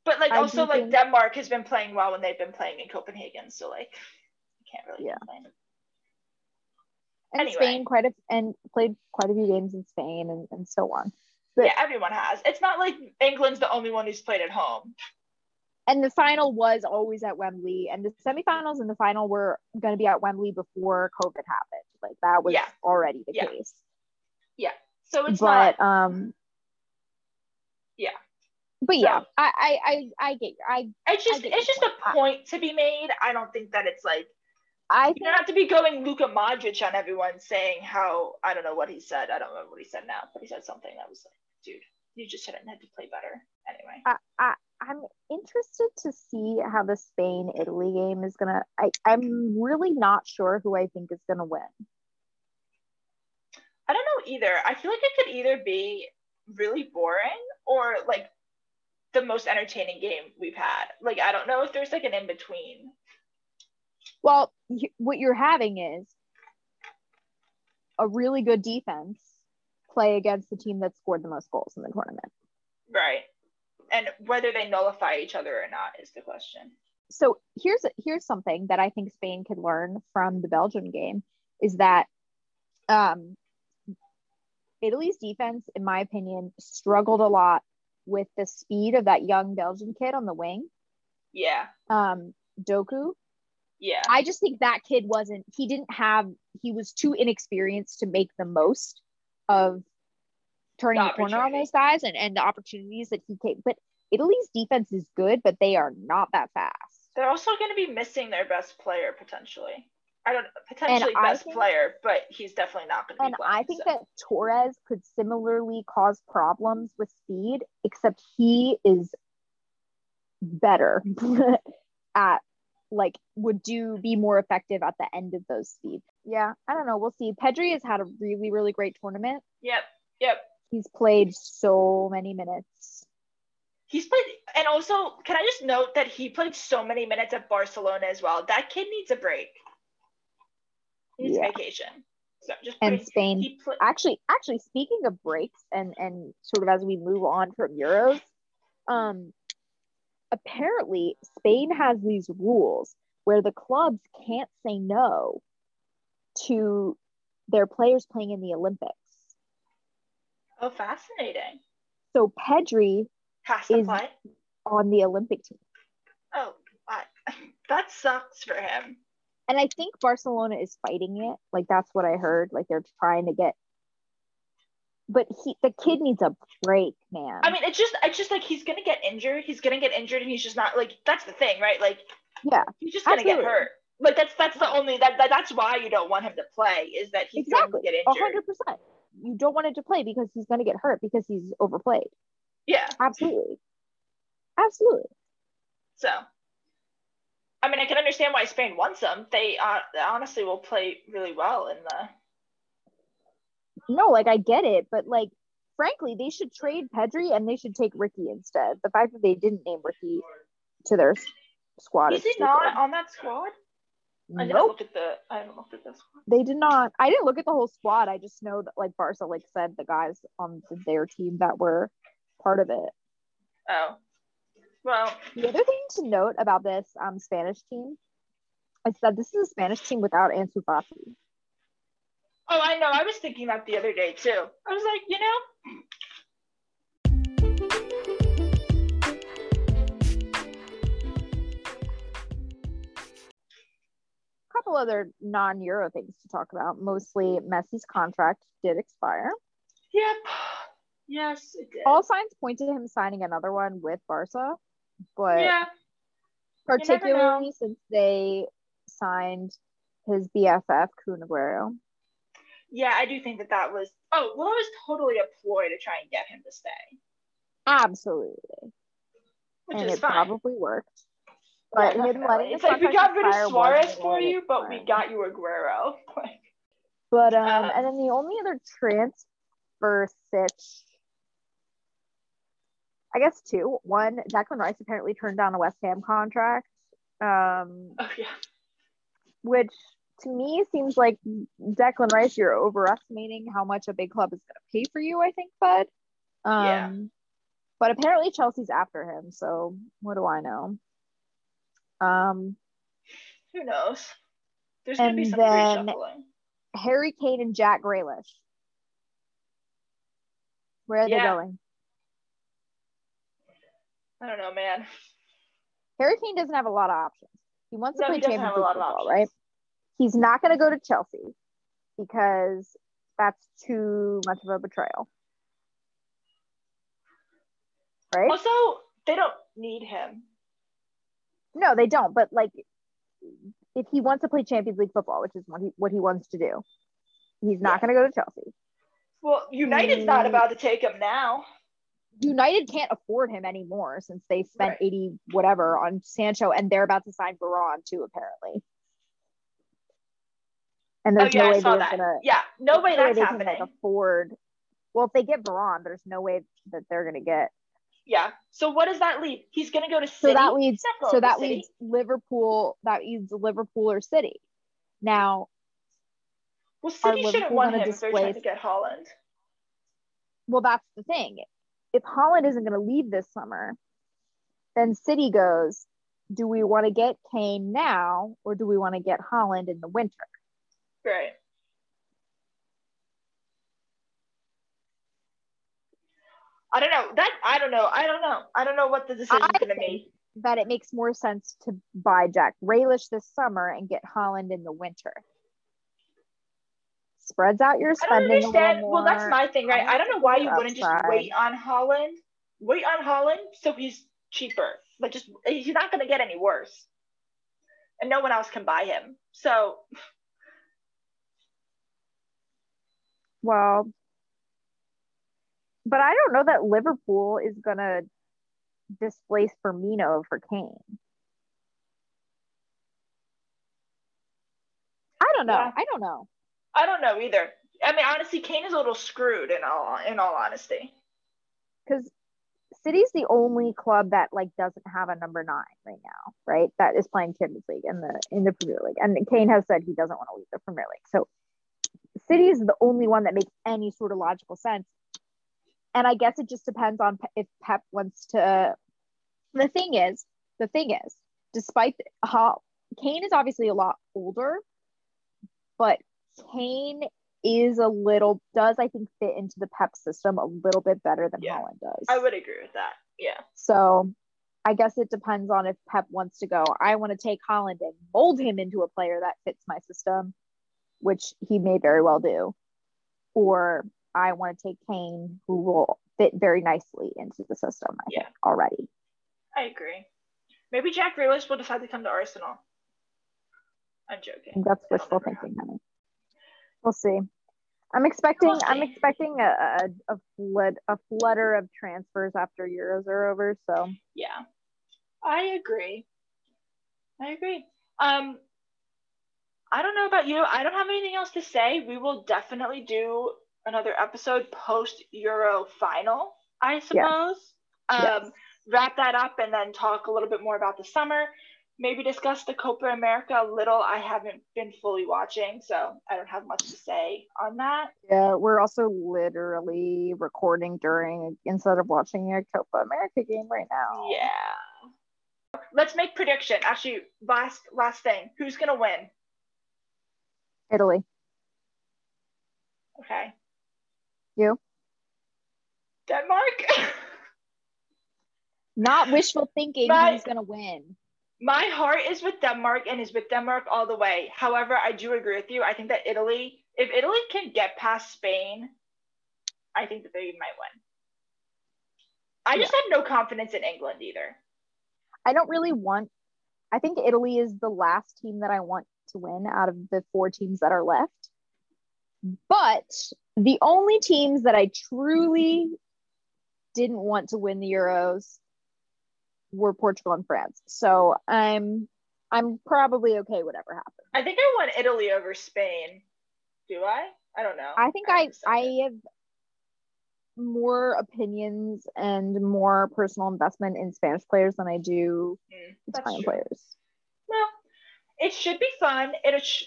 But like I also like think... Denmark has been playing well when they've been playing in Copenhagen, so like I can't really yeah. complain. And anyway. Spain quite a and played quite a few games in Spain and, and so on. But, yeah, everyone has. It's not like England's the only one who's played at home and the final was always at Wembley, and the semifinals and the final were going to be at Wembley before COVID happened. Like that was yeah. already the yeah. case. Yeah. So it's but not... um. Yeah. But yeah, so, I, I I I get I. It's just it's just point. a point to be made. I don't think that it's like. I you don't have to be going Luka Modric on everyone saying how I don't know what he said. I don't remember what he said now, but he said something that was like, dude, you just shouldn't have to play better. Anyway. I, I I'm interested to see how the Spain Italy game is gonna. I, I'm really not sure who I think is gonna win. I don't know either. I feel like it could either be really boring or like the most entertaining game we've had. Like I don't know if there's like an in between. Well, what you're having is a really good defense play against the team that scored the most goals in the tournament. Right and whether they nullify each other or not is the question. So here's here's something that I think Spain could learn from the Belgium game is that um, Italy's defense, in my opinion, struggled a lot with the speed of that young Belgian kid on the wing. Yeah. Um, Doku. Yeah. I just think that kid wasn't, he didn't have, he was too inexperienced to make the most of turning The the, corner on those guys and, and the opportunities that he came. But Italy's defense is good, but they are not that fast. They're also going to be missing their best player potentially. I don't potentially I best think- player, but he's definitely not going to be. And playing, I think so. that Torres could similarly cause problems with speed, except he is better <laughs> at like would do be more effective at the end of those speeds. Yeah, I don't know. We'll see. Pedri has had a really, really great tournament. Yep. Yep. He's played so many minutes. He's played, and also, can I just note that he played so many minutes at Barcelona as well? That kid needs a break. He needs Yeah. vacation. So just And putting- Spain actually actually speaking of breaks and and sort of as we move on from euros um apparently spain has these rules where the clubs can't say no to their players playing in the olympics oh, fascinating. so pedri Has to Is- play. on the olympic team Oh, <laughs> that sucks for him. and i think barcelona is fighting it like that's what i heard like they're trying to get but he the kid needs a break man I mean, it's just, it's just like he's gonna get injured. He's gonna get injured, and he's just not like. That's the thing, right? Like yeah he's just gonna get hurt. Like that's that's the only that, that that's why you don't want him to play is that he's Exactly. going to get injured. hundred percent. You don't want him to play because he's going to get hurt because he's overplayed. Yeah. Absolutely, absolutely. So, I mean, I can understand why Spain wants them. They uh, honestly will play really well in the. No, like I get it, but like frankly, they should trade Pedri and they should take Riqui instead. The fact that they didn't name Riqui to their squad Is is he stupid. not on that squad? I didn't Nope, look at the. I haven't looked at this one. they did not. I didn't look at the whole squad. I just know that like Barca like said the guys on their team that were part of it. Oh, well, The other thing to note about this um, Spanish team is that this is a Spanish team without Ansu Fati. oh, I know. I was thinking that the other day too. I was like, you know, couple other non-euro things to talk about mostly messi's contract did expire yep, yes, it did. all signs point to him signing another one with barca but yeah, particularly since they signed his bff kun aguero yeah. I do think that that was. Oh, well, that was totally a ploy to try and get him to stay, absolutely which and is it fine. probably worked but letting it's like we got rid of Suarez for you, but we got you Aguero. <laughs> Like, But um, and then the only other transfer sitch, I guess two. One, Declan Rice apparently turned down a West Ham contract, um, oh yeah, which to me seems like Declan Rice. You're overestimating how much a big club is going to pay for you. I think, Bud. Um, Yeah. But apparently Chelsea's after him, so what do I know? Um, who knows? There's gonna be And some then- reshuffling. Harry Kane and Jack Grealish. Where are Yeah. they going? I don't know, man. Harry Kane doesn't have a lot of options. He wants No, to play he Champions League football, right? He's not going to go to Chelsea because that's too much of a betrayal, right? Also, they don't need him. No, they don't. But like, if he wants to play Champions League football, which is what he what he wants to do, he's not Yeah. going to go to Chelsea. Well, United's not Mm. about to take him now. United can't afford him anymore since they spent Right. 80 whatever on Sancho and they're about to sign Varane too, apparently. And Oh there's yeah, no way they're that. gonna Yeah, no way no that's can, happening. like afford. Well, if they get Varane, there's no way that they're gonna get. Yeah. So what does that lead? He's gonna go to City. So that leaves. He's not going So that leads Liverpool. That leaves Liverpool or City. Now, well, City shouldn't want him if they're trying to get Haaland. well, that's the thing. If Haaland isn't gonna leave this summer, then City goes. Do we want to get Kane now, or do we want to get Haaland in the winter? Right. I don't know. That I don't know. I don't know. I don't know what the decision's I gonna be. that it makes more sense to buy Jack Grealish this summer and get Haaland in the winter. Spreads out your spending. I don't understand. Well, that's my thing, right? I don't know why you wouldn't just wait on Haaland. Wait on Haaland so he's cheaper. Like just he's not gonna get any worse. And no one else can buy him. So Well, but I don't know that Liverpool is gonna displace Firmino for Kane. I don't know. Yeah. I don't know. I don't know either. I mean, honestly, Kane is a little screwed in all in all honesty. because City's the only club that like doesn't have a number nine right now, right? That is playing Champions League in the in the Premier League, and Kane has said he doesn't want to leave the Premier League. So City is the only one that makes any sort of logical sense. And I guess it just depends on if Pep wants to. The thing is, the thing is, despite how Kane is obviously a lot older, but Kane is a little does I think fit into the Pep system a little bit better than Yeah. Haaland does. I would agree with that. Yeah. So I guess it depends on if Pep wants to go. I want to take Haaland and mold him into a player that fits my system, which he may very well do, or I want to take Kane, who will fit very nicely into the system. I Yeah. think already. I agree. Maybe Jack Grealish will decide to come to Arsenal. I'm joking. that's It'll wishful thinking, honey. We'll see. I'm expecting. We'll I'm expecting a, a a flood a flutter of transfers after Euros are over. So Yeah, I agree. I agree. Um, I don't know about you. I don't have anything else to say. We will definitely do another episode post Euro final, I suppose. Um, Yes. Wrap that up and then talk a little bit more about the summer. Maybe discuss the Copa America a little. I haven't been fully watching, so I don't have much to say on that. Yeah, we're also literally recording during instead of watching a Copa America game right now. Yeah. Let's make prediction. Actually, last last thing. Who's gonna win? Italy. Okay. You? Denmark. <laughs> Not wishful thinking My- who's gonna win. My heart is with Denmark and is with Denmark all the way. However, I do agree with you. I think that Italy, if Italy can get past Spain, I think that they might win. I just have no confidence in England either. I don't really want I think Italy is the last team that I want to win out of the four teams that are left. But the only teams that I truly didn't want to win the Euros were Portugal and France. So I'm I'm probably okay whatever happens. I think I want Italy over Spain. Do I? I don't know. I think I haven't. I have more opinions and more personal investment in Spanish players than I do Mm, Italian true. players. Well, it should be fun. It sh-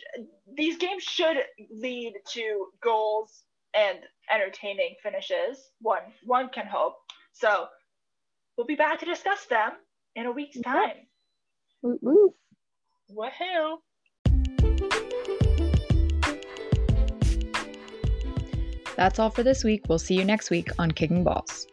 these games should lead to goals and entertaining finishes. One one can hope. So we'll be back to discuss them in a week's time. Woo woo. Woohoo! That's all for this week. We'll see you next week on Kicking Balls.